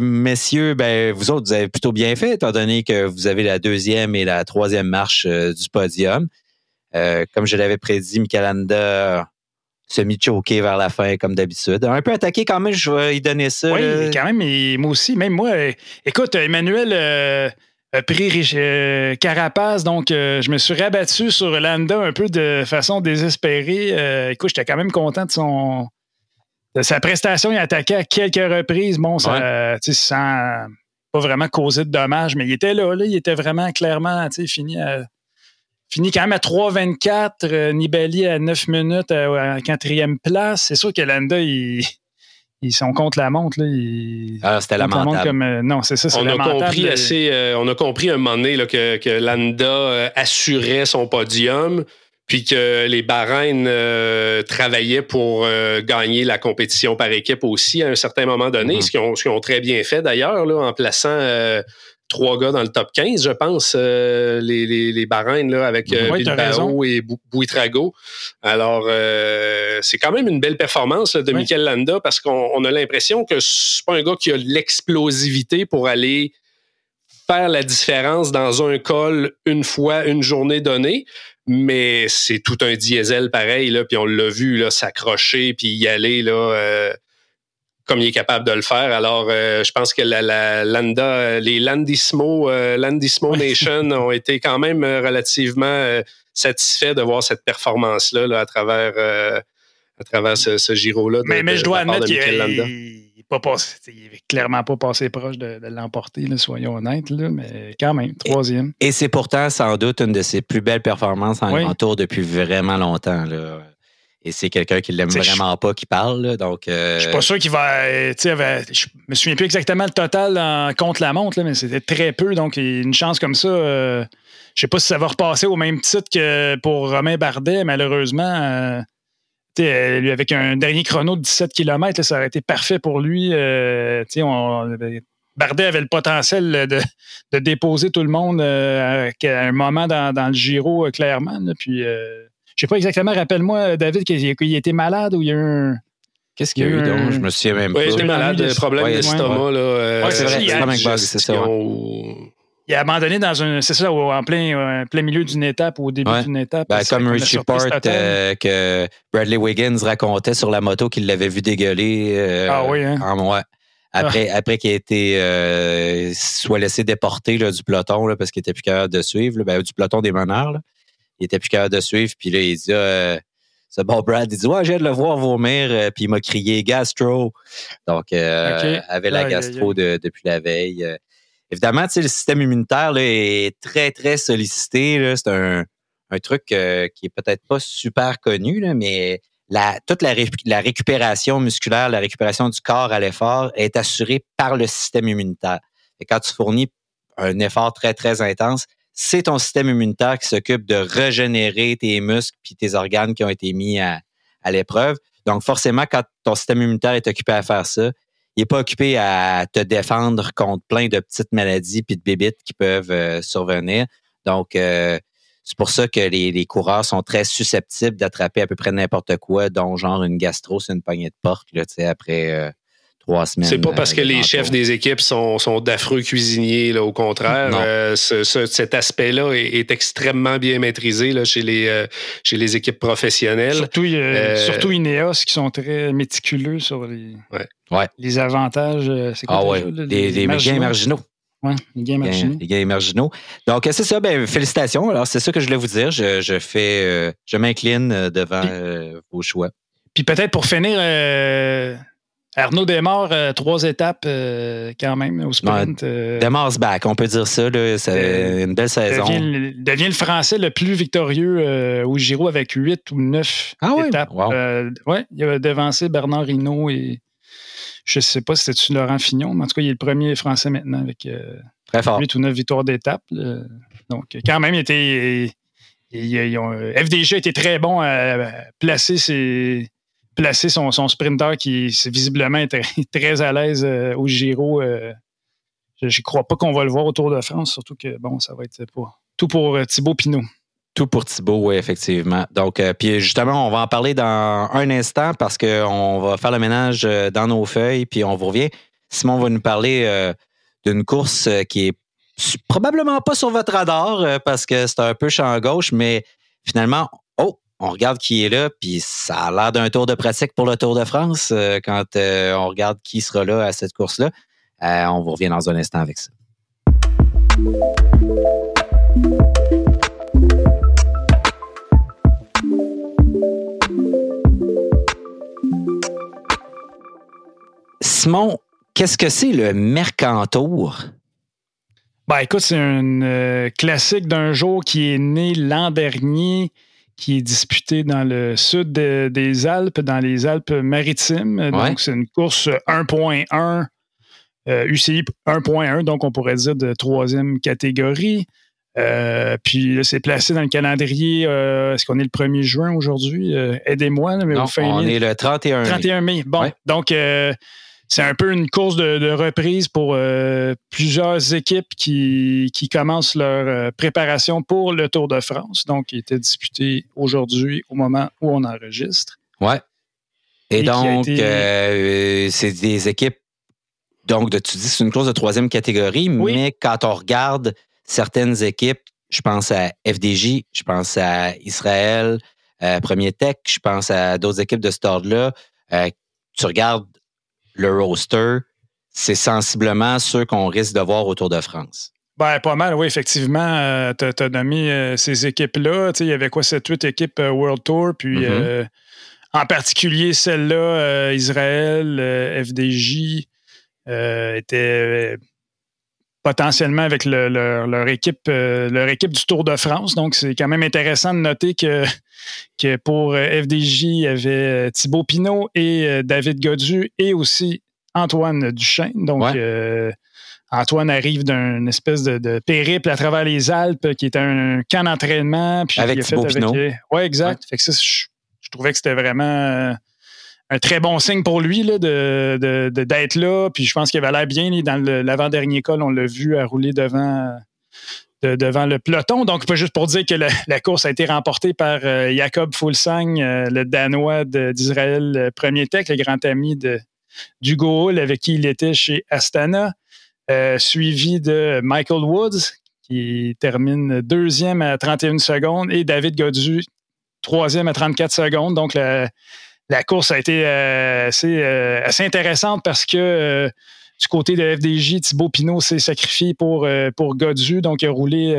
messieurs, ben vous autres, vous avez plutôt bien fait, étant donné que vous avez la deuxième et la troisième marche du podium. comme je l'avais prédit, Michelanda semi-choqué vers la fin, comme d'habitude. Un peu attaqué quand même, je vais y donner ça. Oui, quand même, et moi aussi. Même moi, euh, écoute, Emmanuel euh, a pris euh, Carapace, donc je me suis rabattu sur Landa un peu de façon désespérée. écoute, j'étais quand même content de son de sa prestation. Il a attaqué à quelques reprises. Bon, ça, sans pas vraiment causer de dommages, mais il était là, là il était vraiment clairement fini à Fini quand même à 3,24. Euh, Nibali à 9 minutes à, quatrième place. C'est sûr que Landa, ils, sont contre la montre. Là, ah, c'était lamentable. comme, euh, non, c'est ça, c'est on A compris assez, euh, on a compris un moment donné là, que, que, Landa assurait son podium puis que les Bahreïn travaillaient pour gagner la compétition par équipe aussi à un certain moment donné, mm-hmm. ce qu'ils ont, très bien fait d'ailleurs, en plaçant trois gars dans le top 15, je pense, les, les, les là, avec Bilbao et Bouitrago. Alors, c'est quand même une belle performance de Mikel Landa parce qu'on a l'impression que c'est pas un gars qui a l'explosivité pour aller faire la différence dans un col une fois, une journée donnée, mais c'est tout un diesel pareil, là, puis on l'a vu là, s'accrocher, puis y aller là, euh, comme il est capable de le faire. Alors, euh, je pense que la, la Landa, les Landismo, euh, Landismo Nation ont été quand même relativement satisfaits de voir cette performance-là là, à travers, à travers ce, ce Giro-là. Mais, mais je dois admettre qu'il pas passé, il n'est clairement pas passé proche de, l'emporter, soyons honnêtes, là, mais quand même, troisième. Et, c'est pourtant sans doute une de ses plus belles performances en oui. tour depuis vraiment longtemps. Là. Et c'est quelqu'un qui l'aime vraiment pas qui parle. donc, euh... Je suis pas sûr qu'il va. Je me souviens plus exactement le total en, contre la montre, mais c'était très peu. Donc, une chance comme ça. Euh, je sais pas si ça va repasser au même titre que pour Romain Bardet, malheureusement. Euh, euh, lui, avec un dernier chrono de 17 km, ça aurait été parfait pour lui. Euh, on, Bardet avait le potentiel de, de, déposer tout le monde euh, à un moment dans, dans le Giro, clairement. puis, je sais pas exactement, rappelle-moi, David, qu'il était malade ou il y a eu un. Qu'est-ce qu'il y a eu donc? Je me souviens même pas. il était malade, des problèmes d'estomac. Ouais, c'est vrai, c'est ça il a abandonné dans un, c'est ça, en plein, euh, plein milieu d'une étape ou au début d'une étape. Ben, comme Richie Port euh, que Bradley Wiggins racontait sur la moto qu'il l'avait vu dégueuler euh, ah, oui, hein? en mois. Après, ah. après qu'il ait été soit laissé déporter là, du peloton parce qu'il était plus capable de suivre, ben, du peloton des meneurs. Il était plus capable de suivre. Puis là, il dit bon Brad, il dit Ouais, j'ai de le voir vomir. puis il m'a crié gastro. Donc, il avait la gastro depuis la veille. Évidemment, le système immunitaire là, est très, très sollicité. C'est un, un, truc euh, qui est peut-être pas super connu, là, mais la, toute la, la, récupération musculaire, la récupération du corps à l'effort est assurée par le système immunitaire. Et quand tu fournis un effort très, très intense, c'est ton système immunitaire qui s'occupe de régénérer tes muscles puis tes organes qui ont été mis à, à l'épreuve. Donc, forcément, quand ton système immunitaire est occupé à faire ça, il n'est pas occupé à te défendre contre plein de petites maladies puis de bébites qui peuvent euh, survenir. Donc, euh, c'est pour ça que les, coureurs sont très susceptibles d'attraper à peu près n'importe quoi, dont genre une gastro c'est une poignée de porte là, après euh, trois semaines. C'est pas parce que les chefs des équipes sont, sont d'affreux cuisiniers, là, au contraire. cet aspect-là est, extrêmement bien maîtrisé là, chez, les, chez les équipes professionnelles. Surtout, surtout Ineos qui sont très méticuleux sur les. Ouais. Les avantages, euh, c'est quoi Ah ouais, les, gains marginaux? Oui, les gains marginaux. Les gains marginaux. Donc, c'est ça. Ben, félicitations. Alors, c'est ça que je voulais vous dire. Je, fais, euh, je m'incline euh, devant vos choix. Puis peut-être pour finir, Arnaud démarre trois étapes quand même au sprint. démarre back, on peut dire ça. C'est une belle saison. Devient, devient, le Français le plus victorieux au Giro avec huit ou neuf ah étapes. Oui, il a devancé Bernard Hinault et je ne sais pas si c'était Laurent Fignon, mais en tout cas, il est le premier Français maintenant avec euh, 8 ou 9 victoires d'étape. Donc, quand même, il était. FDG était très bon à placer, placer son, son sprinter qui visiblement était très à l'aise euh, au Giro. Euh, je ne crois pas qu'on va le voir au Tour de France, surtout que bon, ça va être tout pour euh, Thibaut Pinot. Tout pour Thibaut, oui, effectivement. Donc, puis justement, on va en parler dans un instant parce qu'on va faire le ménage dans nos feuilles, puis on vous revient. Simon va nous parler d'une course qui est probablement pas sur votre radar parce que c'est un peu champ gauche, mais finalement, on regarde qui est là, puis ça a l'air d'un tour de pratique pour le Tour de France quand on regarde qui sera là à cette course-là. on vous revient dans un instant avec ça. Simon, qu'est-ce que c'est le Mercantour? Ben, écoute, c'est un euh, classique d'un jour qui est né l'an dernier, qui est disputé dans le sud des Alpes, dans les Alpes-Maritimes. Donc, c'est une course 1.1, UCI 1.1, donc on pourrait dire de troisième catégorie. Euh, puis c'est placé dans le calendrier. Euh, est-ce qu'on est le 1er juin aujourd'hui? Aidez-moi. mais on est le 31 mai. 31 mai. Bon, donc c'est un peu une course de, reprise pour euh, plusieurs équipes qui, qui commencent leur euh, préparation pour le Tour de France. Donc, il était disputé aujourd'hui au moment où on enregistre. Ouais. Et, donc, euh, c'est des équipes. Donc, de, tu dis c'est une course de troisième catégorie, mais quand on regarde certaines équipes, je pense à FDJ, je pense à Israël, Premier Tech, je pense à d'autres équipes de ce ordre-là. tu regardes le roster, c'est sensiblement ceux qu'on risque de voir au Tour de France. Ben, pas mal, oui, effectivement. Euh, tu as, nommé euh, ces équipes-là. Il y avait quoi, 7-8 équipes euh, World Tour, puis mm-hmm. en particulier celle-là, Israël, FDJ, était potentiellement avec leur, équipe, leur équipe du Tour de France. Donc, c'est quand même intéressant de noter que, que pour FDJ, il y avait Thibaut Pinot et David Godu et aussi Antoine Duchesne. Donc, Antoine arrive d'un espèce de, périple à travers les Alpes qui était un camp d'entraînement. Avec Thibaut Pinot. Oui, exact. Fait que ça, je, trouvais que c'était vraiment un très bon signe pour lui là, de, d'être là. Puis je pense qu'il avait l'air bien. Dans l'avant-dernier col, on l'a vu à rouler devant, devant le peloton. Donc, juste pour dire que la, course a été remportée par euh, Jacob Fulsang, euh, le Danois d'Israël euh, Premier Tech, le grand ami de, d'Hugo avec qui il était chez Astana. suivi de Michael Woods, qui termine deuxième à 31 secondes, et David Godu, troisième à 34 secondes. Donc, la, course a été assez, intéressante parce que du côté de FDJ, Thibaut Pinot s'est sacrifié pour, pour Godu. Donc, il a roulé,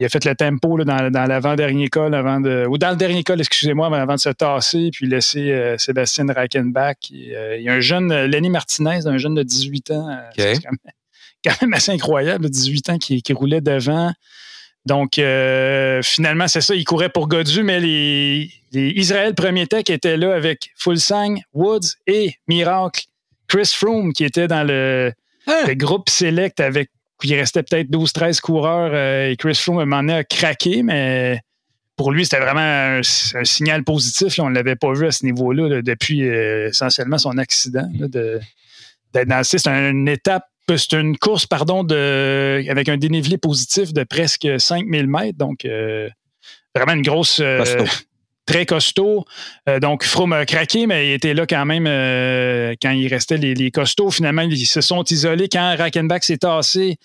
il a fait le tempo dans, l'avant-dernier col, avant de, ou dans le dernier col, excusez-moi, avant de se tasser, puis laisser Sébastien Rackenbach. Il, y a un jeune, Lenny Martinez, un jeune de 18 ans. C'est quand même, assez incroyable, 18 ans, qui, qui roulait devant. Donc, euh, finalement, c'est ça. Il courait pour Godu, mais les, Israël Premier Tech étaient là avec Fulsang, Woods et Miracle. Chris Froome, qui était dans le, hein? groupe Select avec. Il restait peut-être 12-13 coureurs euh, et Chris Froome, m'en a craqué, mais pour lui, c'était vraiment un, signal positif. on ne l'avait pas vu à ce niveau-là depuis euh, essentiellement son accident. de, c'est une étape c'est une course, pardon, de, avec un dénivelé positif de presque 5000 mètres. Donc, euh, vraiment une grosse. Euh, très costaud. Euh, donc, Froome a craqué, mais il était là quand même quand il restait les, costauds. Finalement, ils se sont isolés. Quand Rackenbach s'est tassé,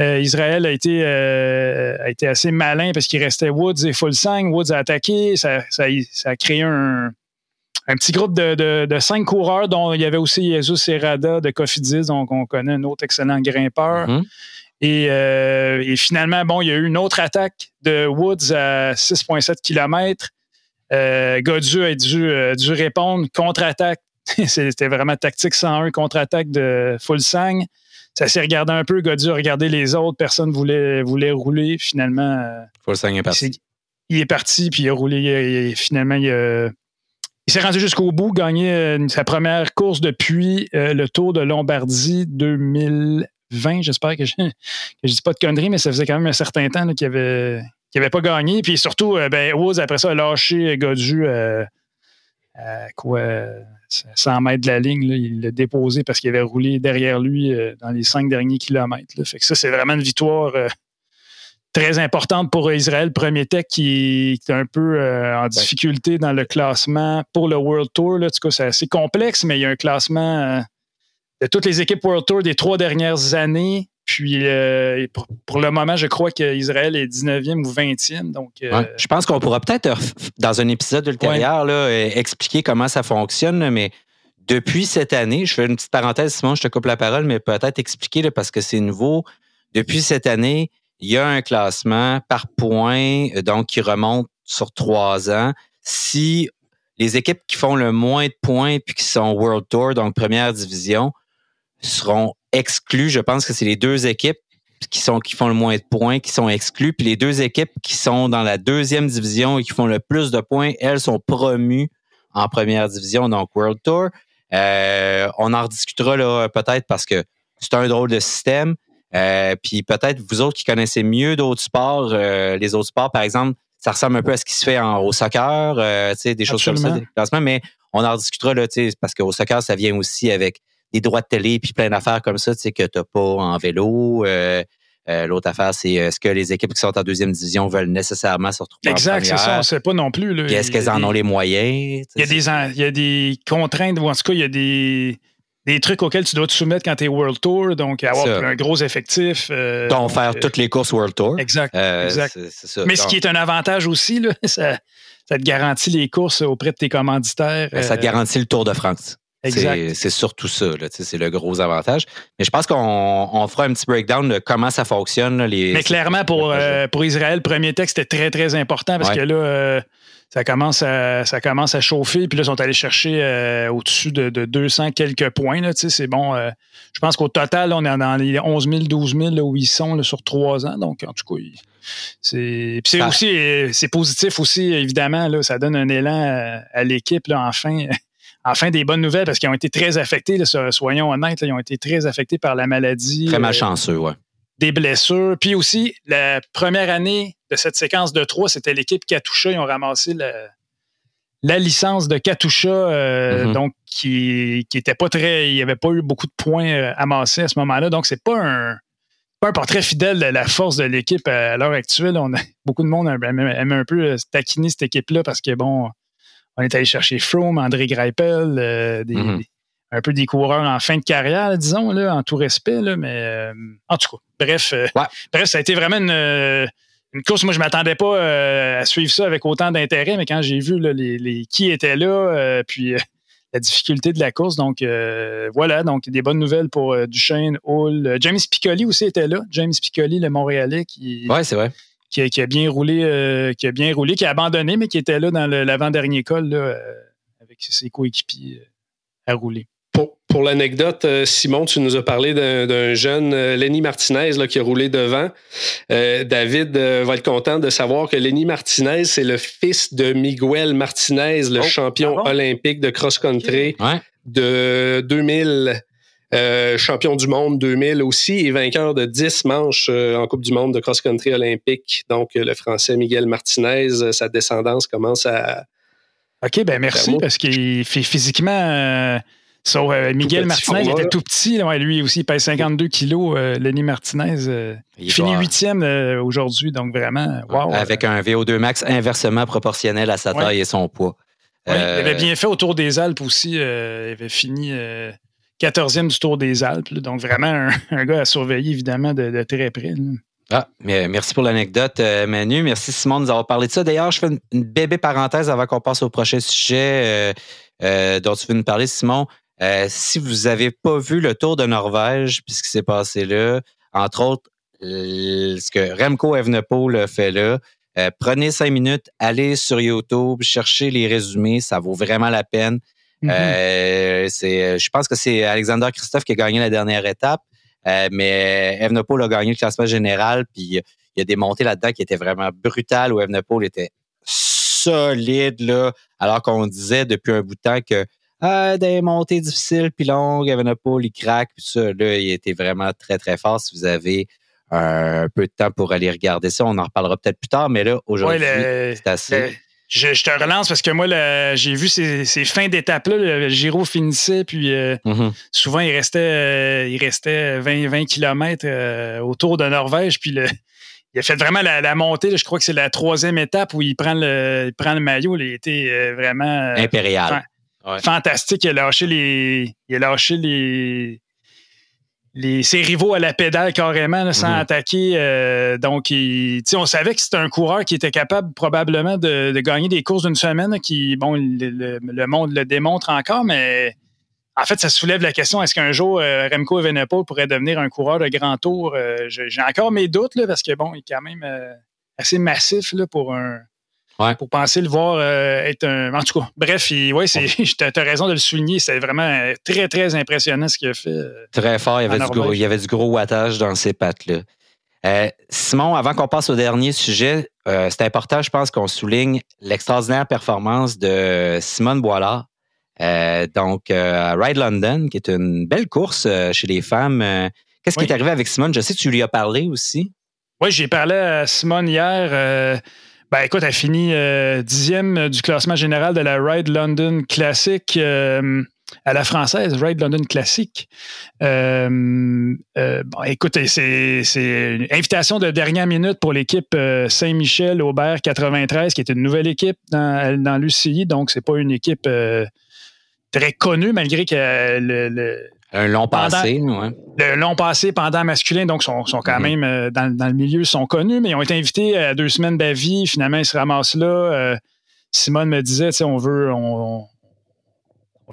Israël a été, a été assez malin parce qu'il restait Woods et Fulsang. Woods a attaqué. ça a créé un, un petit groupe de, cinq coureurs, dont il y avait aussi Jesus Serrada de Cofidis, donc on connaît un autre excellent grimpeur. Mm-hmm. Euh, et, finalement, bon, il y a eu une autre attaque de Woods à 6,7 km. Euh, Godu a dû, euh, dû répondre. Contre-attaque, c'était vraiment tactique 101, contre-attaque de Fulsang. Ça s'est regardé un peu. Godu a regardé les autres. Personne ne voulait, voulait rouler. Finalement, Fulsang est parti. Il est, parti, puis il a roulé. finalement, il s'est rendu jusqu'au bout, gagné euh, sa première course depuis euh, le Tour de Lombardie 2020. J'espère que je ne dis pas de conneries, mais ça faisait quand même un certain temps qu'il n'avait avait pas gagné. Puis surtout, euh, ben, Woods, après ça, a lâché Godu à quoi 100 mètres de la ligne. il l'a déposé parce qu'il avait roulé derrière lui dans les cinq derniers kilomètres. Fait que ça, c'est vraiment une victoire très importante pour Israël Premier Tech qui est un peu euh, en difficulté dans le classement pour le World Tour. Là. En tout cas, c'est assez complexe, mais il y a un classement euh, de toutes les équipes World Tour des trois dernières années. Puis euh, pour, le moment, je crois qu'Israël est 19e ou 20e. Donc, je pense qu'on pourra peut-être, dans un épisode ultérieur, expliquer comment ça fonctionne. Mais depuis cette année, je fais une petite parenthèse, Simon, je te coupe la parole, mais peut-être expliquer parce que c'est nouveau. Depuis cette année, il y a un classement par points, euh, donc qui remonte sur trois ans. Si les équipes qui font le moins de points puis qui sont World Tour, donc première division, seront exclues. Je pense que c'est les deux équipes qui sont qui font le moins de points qui sont exclues, puis les deux équipes qui sont dans la deuxième division et qui font le plus de points, elles sont promues en première division, donc World Tour. Euh, on en rediscutera là peut-être parce que c'est un drôle de système. Euh, puis peut-être vous autres qui connaissez mieux d'autres sports, euh, les autres sports, par exemple, ça ressemble un peu à ce qui se fait en, au soccer, des choses comme ça, des classements, mais on en discutera là, parce qu'au soccer, ça vient aussi avec des droits de télé puis plein d'affaires comme ça, tu sais, que tu n'as pas en vélo. Euh, euh, l'autre affaire, c'est est-ce que les équipes qui sont en deuxième division veulent nécessairement se retrouver exact, c'est ça, on ne sait pas non plus. Est-ce qu'elles en ont les moyens? Il y, a des, il y a des contraintes, ou en tout cas, il y a des, des trucs auxquels tu dois te soumettre quand tu es World Tour, donc avoir un gros effectif. Euh, donc faire toutes les courses World Tour. Exact. exact. Mais ce qui est un avantage aussi, là, ça, ça, te garantit les courses auprès de tes commanditaires. Ben, ça te garantit le Tour de France. C'est surtout ça, c'est le gros avantage. Mais je pense qu'on fera un petit breakdown de comment ça fonctionne. les, Mais clairement, pour, euh, pour Israël, le premier texte était très, très important parce que là, euh, ça, commence à, ça commence à chauffer. Puis là, ils sont allés chercher euh, au-dessus de, 200 quelques points. C'est bon. je pense qu'au total, on est dans les 11 000, 12 000 là, où ils sont sur trois ans. Donc, en tout cas, c'est aussi c'est positif aussi, évidemment. Là, ça donne un élan à, à l'équipe, enfin enfin des bonnes nouvelles parce qu'ils ont été très affectés, soyons honnêtes, ils ont été très affectés par la maladie. Très malchanceux, oui. Des blessures. Puis aussi, la première année de cette séquence de trois, c'était l'équipe Katusha. Ils ont ramassé la, licence de Katusha, euh, mm-hmm. donc qui n'était pas très. Il n'y avait pas eu beaucoup de points euh, amassés à ce moment-là. Donc, c'est pas un, pas un portrait fidèle de la force de l'équipe à l'heure actuelle. On a, beaucoup de monde aime un peu euh, taquiner cette équipe-là parce que, bon, on est allé chercher Froome, André Greipel, euh, mhm. un peu des coureurs en fin de carrière, disons, là, en tout respect. Là, mais euh, en tout cas, bref, euh, bref, ça a été vraiment une, course. Moi, je ne m'attendais pas à suivre ça avec autant d'intérêt, mais quand j'ai vu les, qui étaient là, puis la difficulté de la course. Donc, voilà, donc des bonnes nouvelles pour Duchesne, Hull. James Piccoli aussi était là. James Piccoli, le Montréalais, qui, ouais, c'est vrai qui a, bien roulé, euh, qui a bien roulé, qui a abandonné, mais qui était là dans l'avant-dernier col là, euh, avec ses coéquipiers euh, à rouler. Pour, l'anecdote, Simon, tu nous as parlé d'un jeune Lenny Martinez là, qui a roulé devant. David va être content de savoir que Lenny Martinez, c'est le fils de Miguel Martinez, le oh, champion olympique de cross-country de 2000. Euh, champion du monde 2000 aussi et vainqueur de 10 manches euh, en Coupe du monde de cross-country olympique. Donc, euh, le Français Miguel Martinez, sa descendance commence à... OK, ben merci, parce qu'il fait physiquement... Miguel Martinez était tout petit. lui aussi, il pèse 52 kilos. Lenny Martinez, il, finit huitième aujourd'hui, donc vraiment, wow. Avec un VO2 max inversement proportionnel à sa taille et son poids. il avait bien fait autour des Alpes aussi. il avait fini 14e du Tour des Alpes. donc, vraiment, un, gars à surveiller, évidemment, de, très près. Ah, mais merci pour l'anecdote, euh, Manu. Merci, Simon, de nous avoir parlé de ça. D'ailleurs, je fais une, bébé parenthèse avant qu'on passe au prochain sujet euh, euh, dont tu veux nous parler, Simon. si vous n'avez pas vu le Tour de Norvège, puis ce qui s'est passé là, entre autres, ce que Remco Evenepoel fait là, prenez cinq minutes, allez sur YouTube, cherchez les résumés, ça vaut vraiment la peine. Mm-hmm. Euh, c'est, je pense que c'est Alexander Christophe qui a gagné la dernière étape, euh, mais Evenepoel a gagné le classement général, puis il y a des montées là-dedans qui étaient vraiment brutales, où Evenepoel était solide, là, alors qu'on disait depuis un bout de temps que ah, des montées difficiles puis longues, Evenepoel, il craque, puis ça, là, il était vraiment très, très fort. Si vous avez un peu de temps pour aller regarder ça, on en reparlera peut-être plus tard, mais là, aujourd'hui, c'est assez... Je, te relance parce que moi, j'ai vu ces, fins d'étape-là. Le Giro finissait, puis euh, mm-hmm. souvent, il restait, euh, il restait 20, 20 km autour de Norvège. Puis il a fait vraiment la, montée. je crois que c'est la troisième étape où il prend le, prend le maillot. Il était euh, vraiment. Impérial. Fantastique. Il a lâché les. Il a lâché les les, ses rivaux à la pédale carrément sans mhm. attaquer. Euh, donc, on savait que c'était un coureur qui était capable probablement de, gagner des courses d'une semaine, qui, bon, le, monde le démontre encore, mais en fait, ça soulève la question est-ce qu'un jour euh, Remco Evenepoel pourrait devenir un coureur de grand tour? Euh, J'ai encore mes doutes là, parce que bon, il est quand même assez massif là, pour un, pour penser le voir euh, être un. En tout cas, bref, ouais, tu as raison de le souligner. C'est vraiment très, très impressionnant ce qu'il a fait. Euh, très fort. Il y, avait du gros, il y avait du gros wattage dans ses pattes-là. Euh, Simon, avant qu'on passe au dernier sujet, c'est important, je pense, qu'on souligne l'extraordinaire performance de Simone Boilard. donc, Ride London, qui est une belle course chez les femmes. Qu'est-ce qui est arrivé avec Simone? Je sais que tu lui as parlé aussi. Oui, j'ai parlé à Simone hier. Ben, écoute, elle finit dixième du classement général de la Ride London Classic à la française, Ride London Classic. bon, écoute, c'est une invitation de dernière minute pour l'équipe Saint-Michel Aubert 93, qui est une nouvelle équipe dans, dans l'UCI. Donc, c'est pas une équipe très connue, malgré que le un long passé, ouais. Le long passé pendant masculin, donc sont, sont quand mhm. même euh, dans, le milieu, sont connus, mais ils ont été invités à deux semaines d'avis. Finalement, ils se ramassent là. Euh, Simone me disait, on veut, on,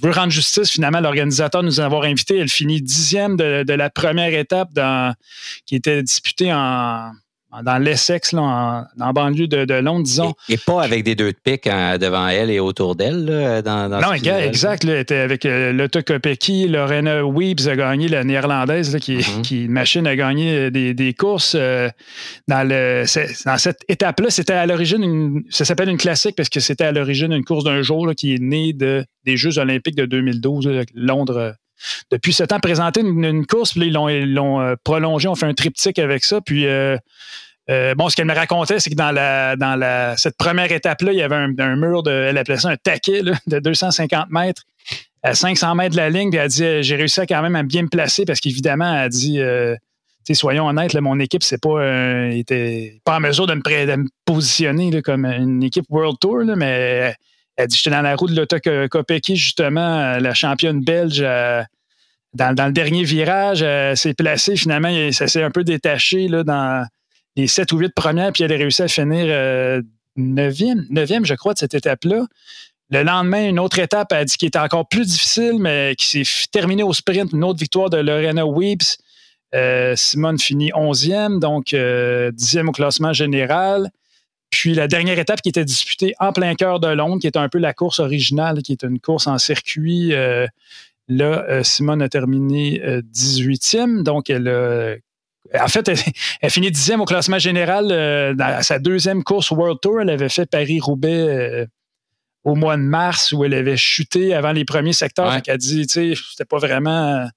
veut rendre justice finalement l'organisateur nous avoir invités. Elle finit dixième de, de la première étape dans, qui était disputée en, dans l'Essex, là, en, en, banlieue de, de, Londres, disons. Et, pas avec des deux de pique hein, devant elle et autour d'elle. Dans, dans non, exact. elle était avec euh, Lotte Kopecky, Lorena Weebs a gagné, la néerlandaise, qui, mm-hmm. qui machine à gagner des, des courses. Euh, dans, le, dans cette étape-là, c'était à l'origine, ça s'appelle une classique parce que c'était à l'origine une course d'un jour qui est née de, des Jeux olympiques de 2012, Londres depuis ce temps présenté une, course, puis ils l'ont euh, prolongé, on fait un triptyque avec ça. Puis euh, euh, bon, ce qu'elle me racontait, c'est que dans la dans la cette première étape-là, il y avait un, mur de, elle appelait ça un taquet de 250 mètres à 500 mètres de la ligne. Puis elle dit, j'ai réussi quand même à bien me placer parce qu'évidemment, elle dit, euh, soyons honnêtes, mon équipe, c'est pas était pas en mesure de me, de me positionner comme une équipe World Tour, mais elle dit, j'étais dans la roue de l'Auto Kopecky, justement, la championne belge. dans, dans, le dernier virage, s'est placée, finalement, ça s'est un peu détaché là, dans les sept ou huit premières, puis elle a réussi à finir euh, neuvième, neuvième, je crois, de cette étape-là. Le lendemain, une autre étape, elle a dit qu'il était encore plus difficile, mais qui s'est terminée au sprint, une autre victoire de Lorena Weeps. Euh, Simone finit onzième, donc euh, dixième au classement général. Puis la dernière étape qui était disputée en plein cœur de Londres, qui était un peu la course originale, qui est une course en circuit. là, Simone a terminé 18e, donc elle a en fait, elle, finit dixième au classement général euh, dans sa deuxième course World Tour. Elle avait fait Paris-Roubaix euh, au mois de mars où elle avait chuté avant les premiers secteurs. Elle a dit, tu sais, c'était pas vraiment.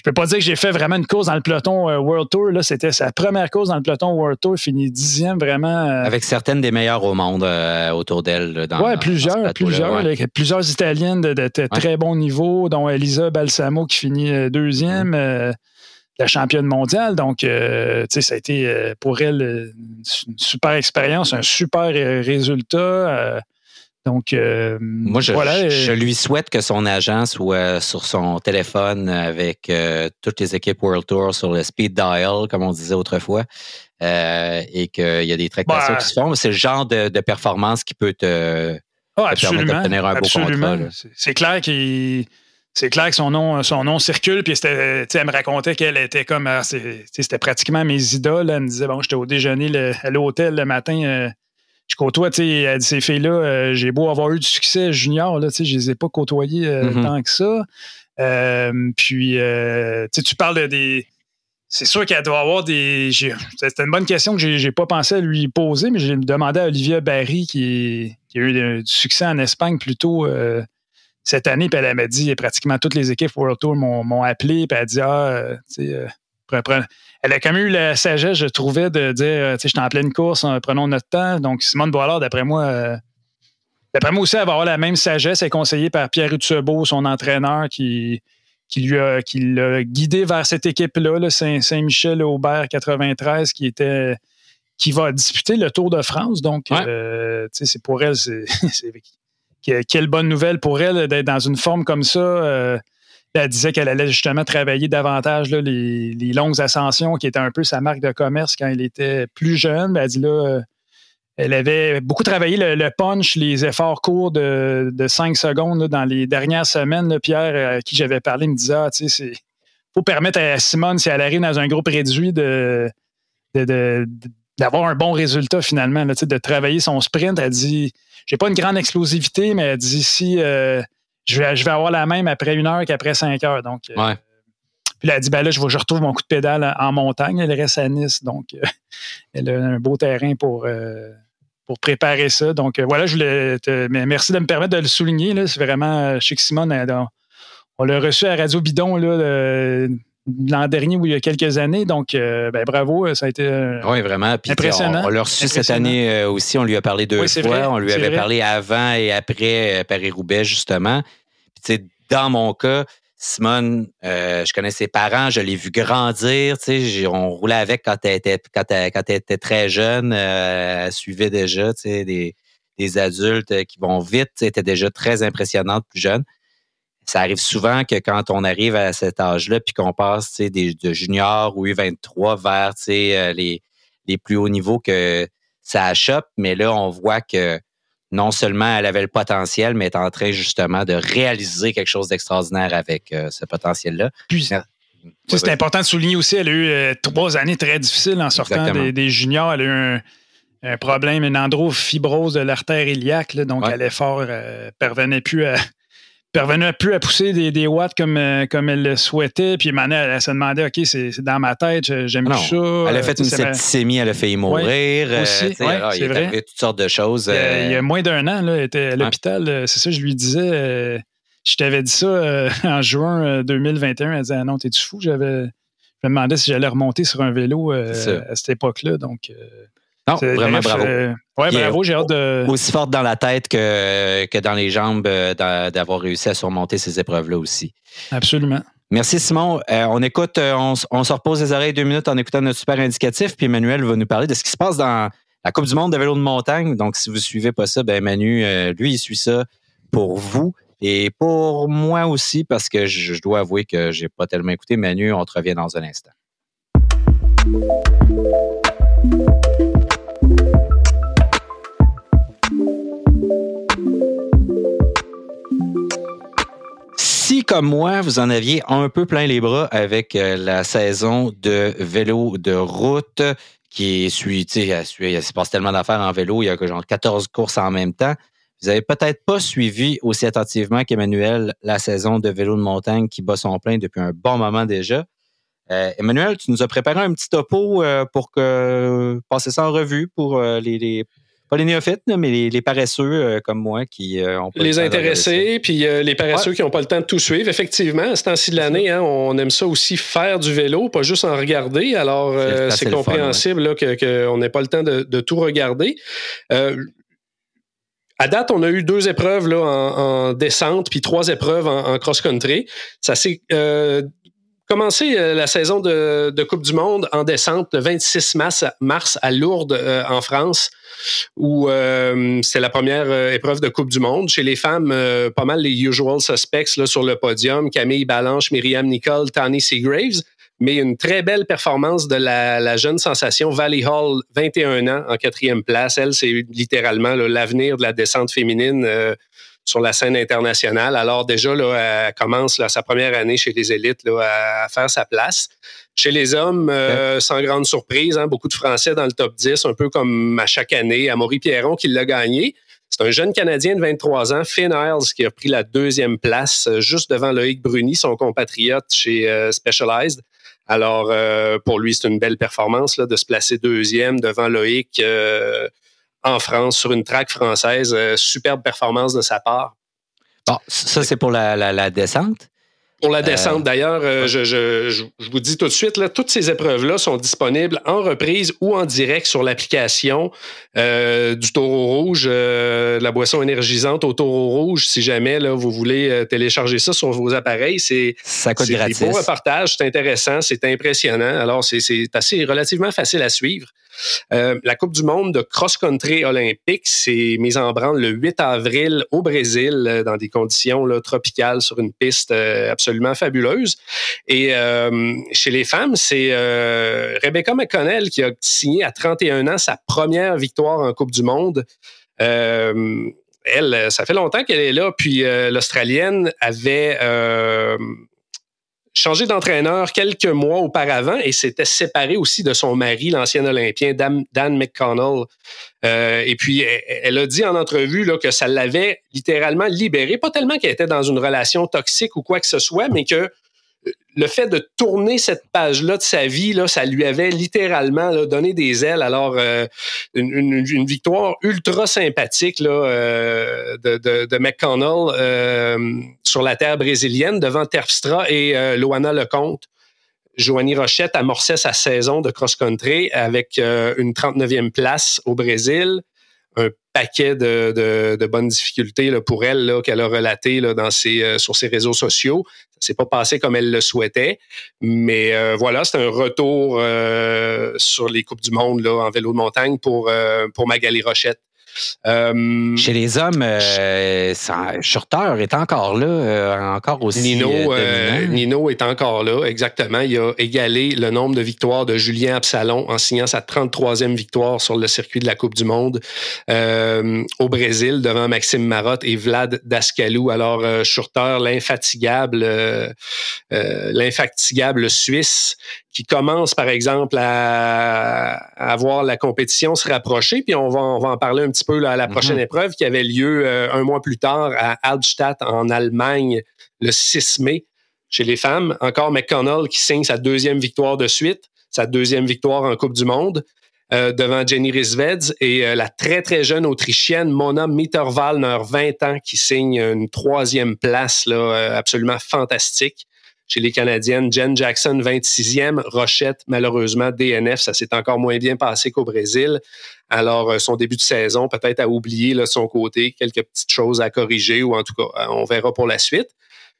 Je peux pas dire que j'ai fait vraiment une course dans le peloton euh, World Tour. Là, c'était sa première course dans le peloton World Tour. Finit dixième vraiment. Avec certaines des meilleures au monde autour d'elle. Oui, plusieurs, plusieurs, plusieurs Italiennes de, très bon niveau, dont Elisa Balsamo qui finit deuxième. Mm la championne mondiale. Donc, euh, tu sais, ça a été euh, pour elle une super expérience, un super euh, donc, moi, je, je, lui souhaite que son agent soit sur son téléphone avec toutes les équipes World Tour sur le speed dial, comme on disait autrefois, et qu'il y a des tractations bah, qui se font. C'est le genre de, performance qui peut te, ah, permettre d'obtenir un beau contrat. C'est clair qu'il c'est clair que son nom, son nom circule, puis elle me racontait qu'elle était comme. Ah, c'était pratiquement mes idoles. Elle me disait Bon, j'étais au déjeuner à l'hôtel le matin. Euh, je côtoie, sais, ces filles-là, euh, j'ai beau avoir eu du succès junior, là, je les ai pas côtoyées euh, mm-hmm. tant que ça. puis, tu parles de des. C'est sûr qu'elle doit avoir des. C'était une bonne question que j'ai pas pensé à lui poser, mais j'ai demandé à Olivia Barry, qui, qui a eu du succès en Espagne plutôt cette année, puis elle m'a dit, pratiquement toutes les équipes World Tour m'ont appelé, puis elle a dit, ah, euh, tu sais, euh, elle a quand même eu la sagesse, je trouvais, de dire, euh, tu sais, j'étais en pleine course, prenons notre temps. Donc, Simone Boilard, d'après moi, d'après moi aussi, elle va avoir la même sagesse. Elle est conseillée par Pierre Utsebeau, son entraîneur, qui, qui lui a, qui l'a guidé vers cette équipe-là, Saint-Michel Aubert 93, qui était qui va disputer le Tour de France. Donc, tu sais, c'est pour elle, c'est quelle bonne nouvelle pour elle d'être dans une forme comme ça. Euh, elle disait qu'elle allait justement travailler davantage les, longues ascensions, qui étaient un peu sa marque de commerce quand elle était plus jeune. Elle dit là, euh, elle avait beaucoup travaillé le, punch, les efforts courts de, de 5 secondes dans les dernières semaines. Pierre, à qui j'avais parlé, me disait ah, tu sais, faut permettre à Simone, si elle arrive dans un groupe réduit, de, d'avoir un bon résultat finalement, de travailler son sprint. Elle dit j'ai pas une grande explosivité, mais d'ici, euh, je, vais, je vais avoir la même après une heure qu'après cinq heures. Donc, euh, Puis elle a dit, ben là, je, je retrouve mon coup de pédale en montagne. Elle reste à Nice, donc euh, elle a un beau terrain pour, pour préparer ça. Donc voilà, je voulais te, merci de me permettre de le souligner. C'est vraiment, chez Simone, on, l'a reçu à Radio Bidon là, l'an dernier ou il y a quelques années. Donc, euh, ben, bravo, ça a été oui, vraiment. impressionnant. On, l'a reçu cette année aussi. On lui a parlé deux fois. on lui avait parlé avant et après Paris-Roubaix, justement. Dans mon cas, Simone, je connais ses parents, je l'ai vu grandir. On roulait avec quand elle était, très jeune. elle suivait déjà des, des adultes qui vont vite. était déjà très impressionnante plus jeune ça arrive souvent que quand on arrive à cet âge-là, puis qu'on passe des, de junior ou U23 vers euh, les, les plus hauts niveaux que ça achoppe, mais là, on voit que non seulement elle avait le potentiel, mais est en train justement de réaliser quelque chose d'extraordinaire avec euh, ce potentiel-là. Puis, c'est important de souligner aussi, elle a eu euh, trois années très difficiles en sortant des, juniors. Elle a eu un, problème, une androfibrose de l'artère iliaque, donc elle est fort, parvenait plus à, parvenait plus à pousser des, des watts comme, euh, comme elle le souhaitait. Puis elle, se demandait, OK, c'est dans ma tête, j'aime plus ça. Elle a fait une septicémie, elle a failli mourir. Aussi, euh, ouais, c'est vrai. toutes sortes de choses. Il y a, euh. moins d'un an, là, elle était à l'hôpital. C'est ça, je lui disais. je t'avais dit ça en juin 2021. Elle disait, ah non, t'es-tu fou? J'avais, je me demandais si j'allais remonter sur un vélo à cette époque-là. Donc, non, vraiment bravo. oui, bravo, j'ai hâte de. Aussi forte dans la tête que, que dans les jambes euh, d'avoir réussi à surmonter ces épreuves-là aussi. Absolument. Merci Simon. Euh, on écoute, euh, on, on, se repose les oreilles deux minutes en écoutant notre super indicatif, puis Emmanuel va nous parler de ce qui se passe dans la Coupe du Monde de vélo de montagne. Donc, si vous ne suivez pas ça, ben Manu, lui, il suit ça pour vous et pour moi aussi, parce que je, je dois avouer que j'ai pas tellement écouté. Manu, on te revient dans un instant. Si, comme moi, vous en aviez un peu plein les bras avec euh, la saison de vélo de route qui est suivie, il se passe tellement d'affaires en vélo, il y a genre 14 courses en même temps. Vous n'avez peut-être pas suivi aussi attentivement qu'Emmanuel la saison de vélo de montagne qui bat son plein depuis un bon moment déjà. Euh, Emmanuel, tu nous as préparé un petit topo euh, pour que passer ça en revue pour les, pas les néophytes, mais les, paresseux euh, comme moi qui euh, ont pas Les intéressés, puis euh, les paresseux qui n'ont pas le temps de tout suivre. Effectivement, à ce temps-ci de l'année, hein, on aime ça aussi faire du vélo, pas juste en regarder. Alors, c'est compréhensible qu'on n'ait pas le temps de, tout regarder. À date, on a eu deux épreuves là, en, descente, puis trois épreuves en, cross-country. Ça s'est commencé la saison de, Coupe du Monde en descente le 26 mars, à Lourdes, en France où euh, c'est la première euh, épreuve de Coupe du Monde. Chez les femmes, euh, pas mal les usual suspects là, sur le podium, Camille Balanche, Myriam Nicole, Tani Seagraves, mais une très belle performance de la, jeune sensation Valley Hall, 21 ans, en quatrième place. Elle, c'est littéralement l'avenir de la descente féminine sur la scène internationale. Alors déjà, là, elle commence sa première année chez les élites à faire sa place. Chez les hommes, euh, sans grande surprise, hein, beaucoup de Français dans le top 10, un peu comme à chaque année. Amaury Pierron qui l'a gagné. C'est un jeune Canadien de 23 ans, Finn Isles, qui a pris la deuxième place, euh, juste devant Loïc Bruni, son compatriote chez euh, Specialized. Alors, pour lui, c'est une belle performance là, de se placer deuxième devant Loïc en France sur une track française. superbe performance de sa part. Bon, ça, c'est pour la descente. Pour la descente, euh, d'ailleurs, euh, je, je, je, vous dis tout de suite, là, toutes ces épreuves-là sont disponibles en reprise ou en direct sur l'application euh, du Taureau Rouge, la boisson énergisante au Taureau Rouge. Si jamais là, vous voulez télécharger ça sur vos appareils, c'est ça coûte gratis. C'est intéressant, c'est impressionnant. Alors, c'est assez relativement facile à suivre. Euh, la Coupe du monde de cross-country olympique s'est mise en branle le 8 avril au Brésil euh, dans des conditions tropicales sur une piste euh, absolument fabuleuse. Et chez les femmes, c'est Rebecca McConnell qui a signé à 31 ans sa première victoire en Coupe du monde. elle, ça fait longtemps qu'elle est là, puis l'Australienne avait changé d'entraîneur quelques mois auparavant et s'était séparé aussi de son mari, l'ancien Olympien Dan, McConnell. Euh, et puis, elle, a dit en entrevue là, que ça l'avait littéralement libéré, pas tellement qu'elle était dans une relation toxique ou quoi que ce soit, mais que le fait de tourner cette page-là de sa vie, là, ça lui avait littéralement donné des ailes. Alors, euh, une, victoire ultra sympathique euh, de, McConnell euh, sur la terre brésilienne devant Terpstra et Loana Lecomte. Joanie Rochette amorçait sa saison de cross-country avec une 39e place au Brésil, un paquet de, bonnes difficultés là, pour elle qu'elle a relaté là, dans ses, sur ses réseaux sociaux. Ça s'est pas passé comme elle le souhaitait, mais voilà, c'est un retour sur les coupes du monde là, en vélo de montagne pour, pour Magali Rochette. Euh, Chez les hommes, euh, Schurter est encore là, euh, encore aussi. Nino, euh, Nino est encore là, exactement. Il a égalé le nombre de victoires de Julien Absalon en signant sa 33e victoire sur le circuit de la Coupe du Monde au Brésil devant Maxime Marotte et Vlad Dascalou. Alors, Schurter, l'infatigable, l'infatigable Suisse, qui commence, par exemple, à, à, voir la compétition se rapprocher. Puis on va, on va en parler un petit peu là, à la mhm. prochaine épreuve qui avait lieu euh, un mois plus tard à Albstadt, en Allemagne, le 6 mai, chez les femmes. Encore McConnell qui signe sa deuxième victoire de suite, sa deuxième victoire en Coupe du Monde. Euh, devant Jenny Risveds et euh, la très très jeune Autrichienne Mona Mitterwallner, 20 ans, qui signe une troisième place là, absolument fantastique chez les Canadiennes. Jen Jackson, 26e. Rochette, malheureusement, DNF, ça s'est encore moins bien passé qu'au Brésil. Alors, euh, son début de saison, peut-être à oublier son côté, quelques petites choses à corriger ou en tout cas, euh, on verra pour la suite.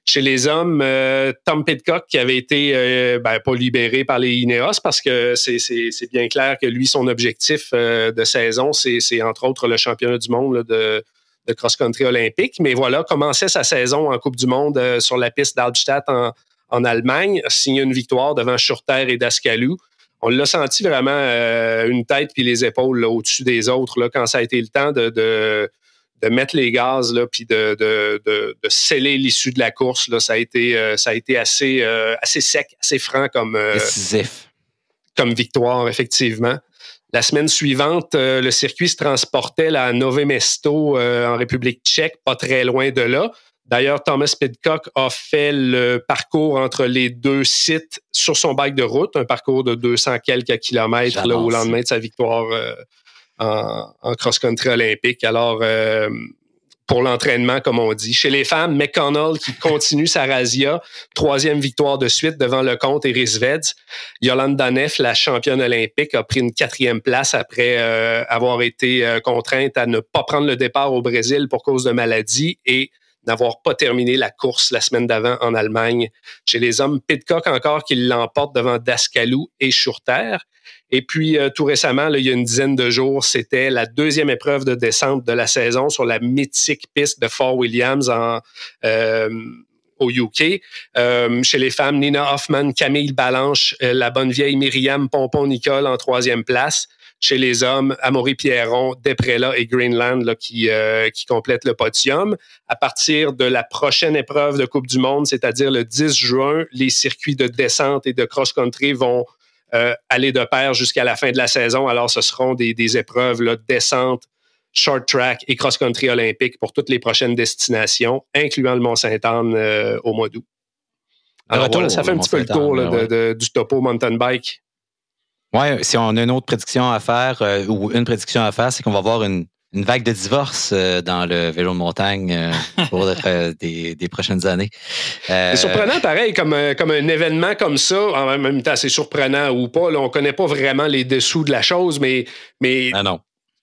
Chez les hommes, euh, Tom Pitcock qui avait été ben, pas libéré par les Ineos parce que c'est bien clair que lui, son objectif de saison, c'est entre autres le championnat du monde de, de cross-country olympique. Mais voilà, commençait sa saison en Coupe du Monde sur la piste d'Albstadt en, en Allemagne, signé une victoire devant Schurter et Dascalou. On l'a senti vraiment euh, une tête puis les épaules au-dessus des autres là, quand ça a été le temps de, de, mettre les gaz là, puis de, de, sceller l'issue de la course. Là. Ça a été, euh, ça a été assez, euh, assez sec, assez franc comme, comme victoire, effectivement. La semaine suivante, le circuit se transportait à Nové Mesto en République tchèque, pas très loin de là. D'ailleurs, Thomas Pidcock a fait le parcours entre les deux sites sur son bike de route, un parcours de 200 quelques kilomètres là, au lendemain de sa victoire euh, en, cross-country olympique. Alors, euh, pour l'entraînement, comme on dit. Chez les femmes, McConnell qui continue sa razzia, troisième victoire de suite devant le compte et Veds. Yolanda Neff, la championne olympique, a pris une quatrième place après euh, avoir été contrainte à ne pas prendre le départ au Brésil pour cause de maladie et n'avoir pas terminé la course la semaine d'avant en Allemagne. Chez les hommes, Pitcock encore qui l'emporte devant Dascalou et Schurter. Et puis, euh, tout récemment, il y a une dizaine de jours, c'était la deuxième épreuve de descente de la saison sur la mythique piste de Fort Williams en, euh, au UK. Euh, chez les femmes, Nina Hoffman, Camille Balanche, la bonne vieille Myriam Pompon-Nicole en troisième place chez les hommes, Amaury Pierron, Deprella et Greenland là, qui, euh, qui complètent le podium. À partir de la prochaine épreuve de Coupe du Monde, c'est-à-dire le 10 juin, les circuits de descente et de cross-country vont euh, aller de pair jusqu'à la fin de la saison. Alors, ce seront des, des épreuves là, descente, short track et cross-country olympique pour toutes les prochaines destinations, incluant le Mont-Saint-Anne euh, au mois d'août. Alors voilà, ça fait un petit peu le tour là, du topo mountain bike oui, si on a une autre prédiction à faire, euh, ou une prédiction à faire, c'est qu'on va avoir une, une vague de divorce euh, dans le vélo de montagne euh, pour des, des, prochaines années. C'est surprenant, pareil, comme, comme un événement comme ça, en même temps, c'est surprenant ou pas. Là, on connaît pas vraiment les dessous de la chose, mais, mais ah non.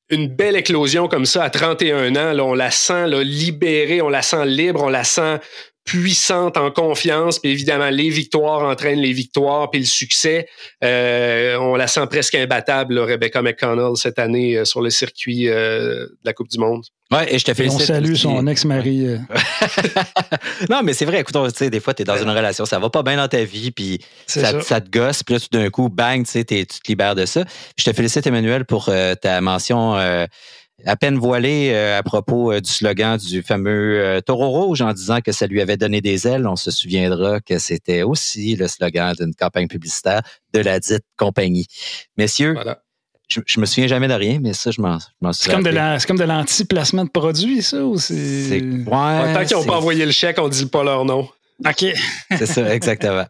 une belle éclosion comme ça à 31 ans, là, on la sent là, libérée, on la sent libre, on la sent puissante en confiance. Puis évidemment, les victoires entraînent les victoires, puis le succès. Euh, on la sent presque imbattable, Rebecca McConnell, cette année euh, sur le circuit euh, de la Coupe du Monde. Oui, et je te félicite. on salue son ex-mari. non, mais c'est vrai, écoute, tu sais, des fois, tu es dans une relation, ça va pas bien dans ta vie, puis ça, te gosse, puis là, tout d'un coup, bang, tu sais, tu te libères de ça. Je te félicite, Emmanuel, pour ta mention à peine voilé euh, à propos euh, du slogan du fameux euh, taureau rouge en disant que ça lui avait donné des ailes. On se souviendra que c'était aussi le slogan d'une campagne publicitaire de la dite compagnie. Messieurs, je, je, me souviens jamais de rien, mais ça, je m'en souviens. C'est comme, de comme de l'anti-placement de produits, ça? Ou c'est... Ouais, Tant qu'ils n'ont pas envoyé le chèque, on ne dit pas leur nom. OK. c'est ça, exactement.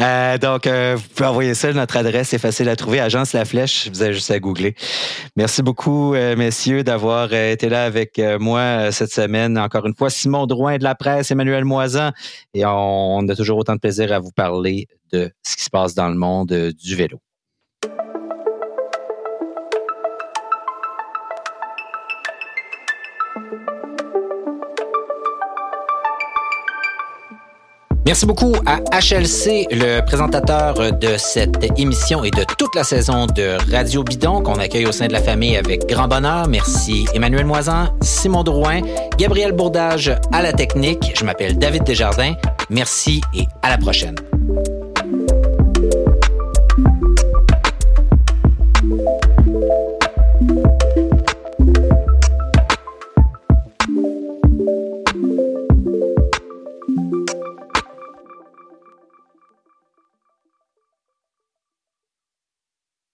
Euh, donc, euh, vous pouvez envoyer ça. Notre adresse est facile à trouver. Agence La Flèche. Vous avez juste à googler. Merci beaucoup, euh, messieurs, d'avoir été là avec moi cette semaine. Encore une fois, Simon Drouin de la presse, Emmanuel Moisan. Et on a toujours autant de plaisir à vous parler de ce qui se passe dans le monde du vélo. Merci beaucoup à HLC, le présentateur de cette émission et de toute la saison de Radio Bidon qu'on accueille au sein de la famille avec grand bonheur. Merci Emmanuel Moisan, Simon Drouin, Gabriel Bourdage à la technique. Je m'appelle David Desjardins. Merci et à la prochaine.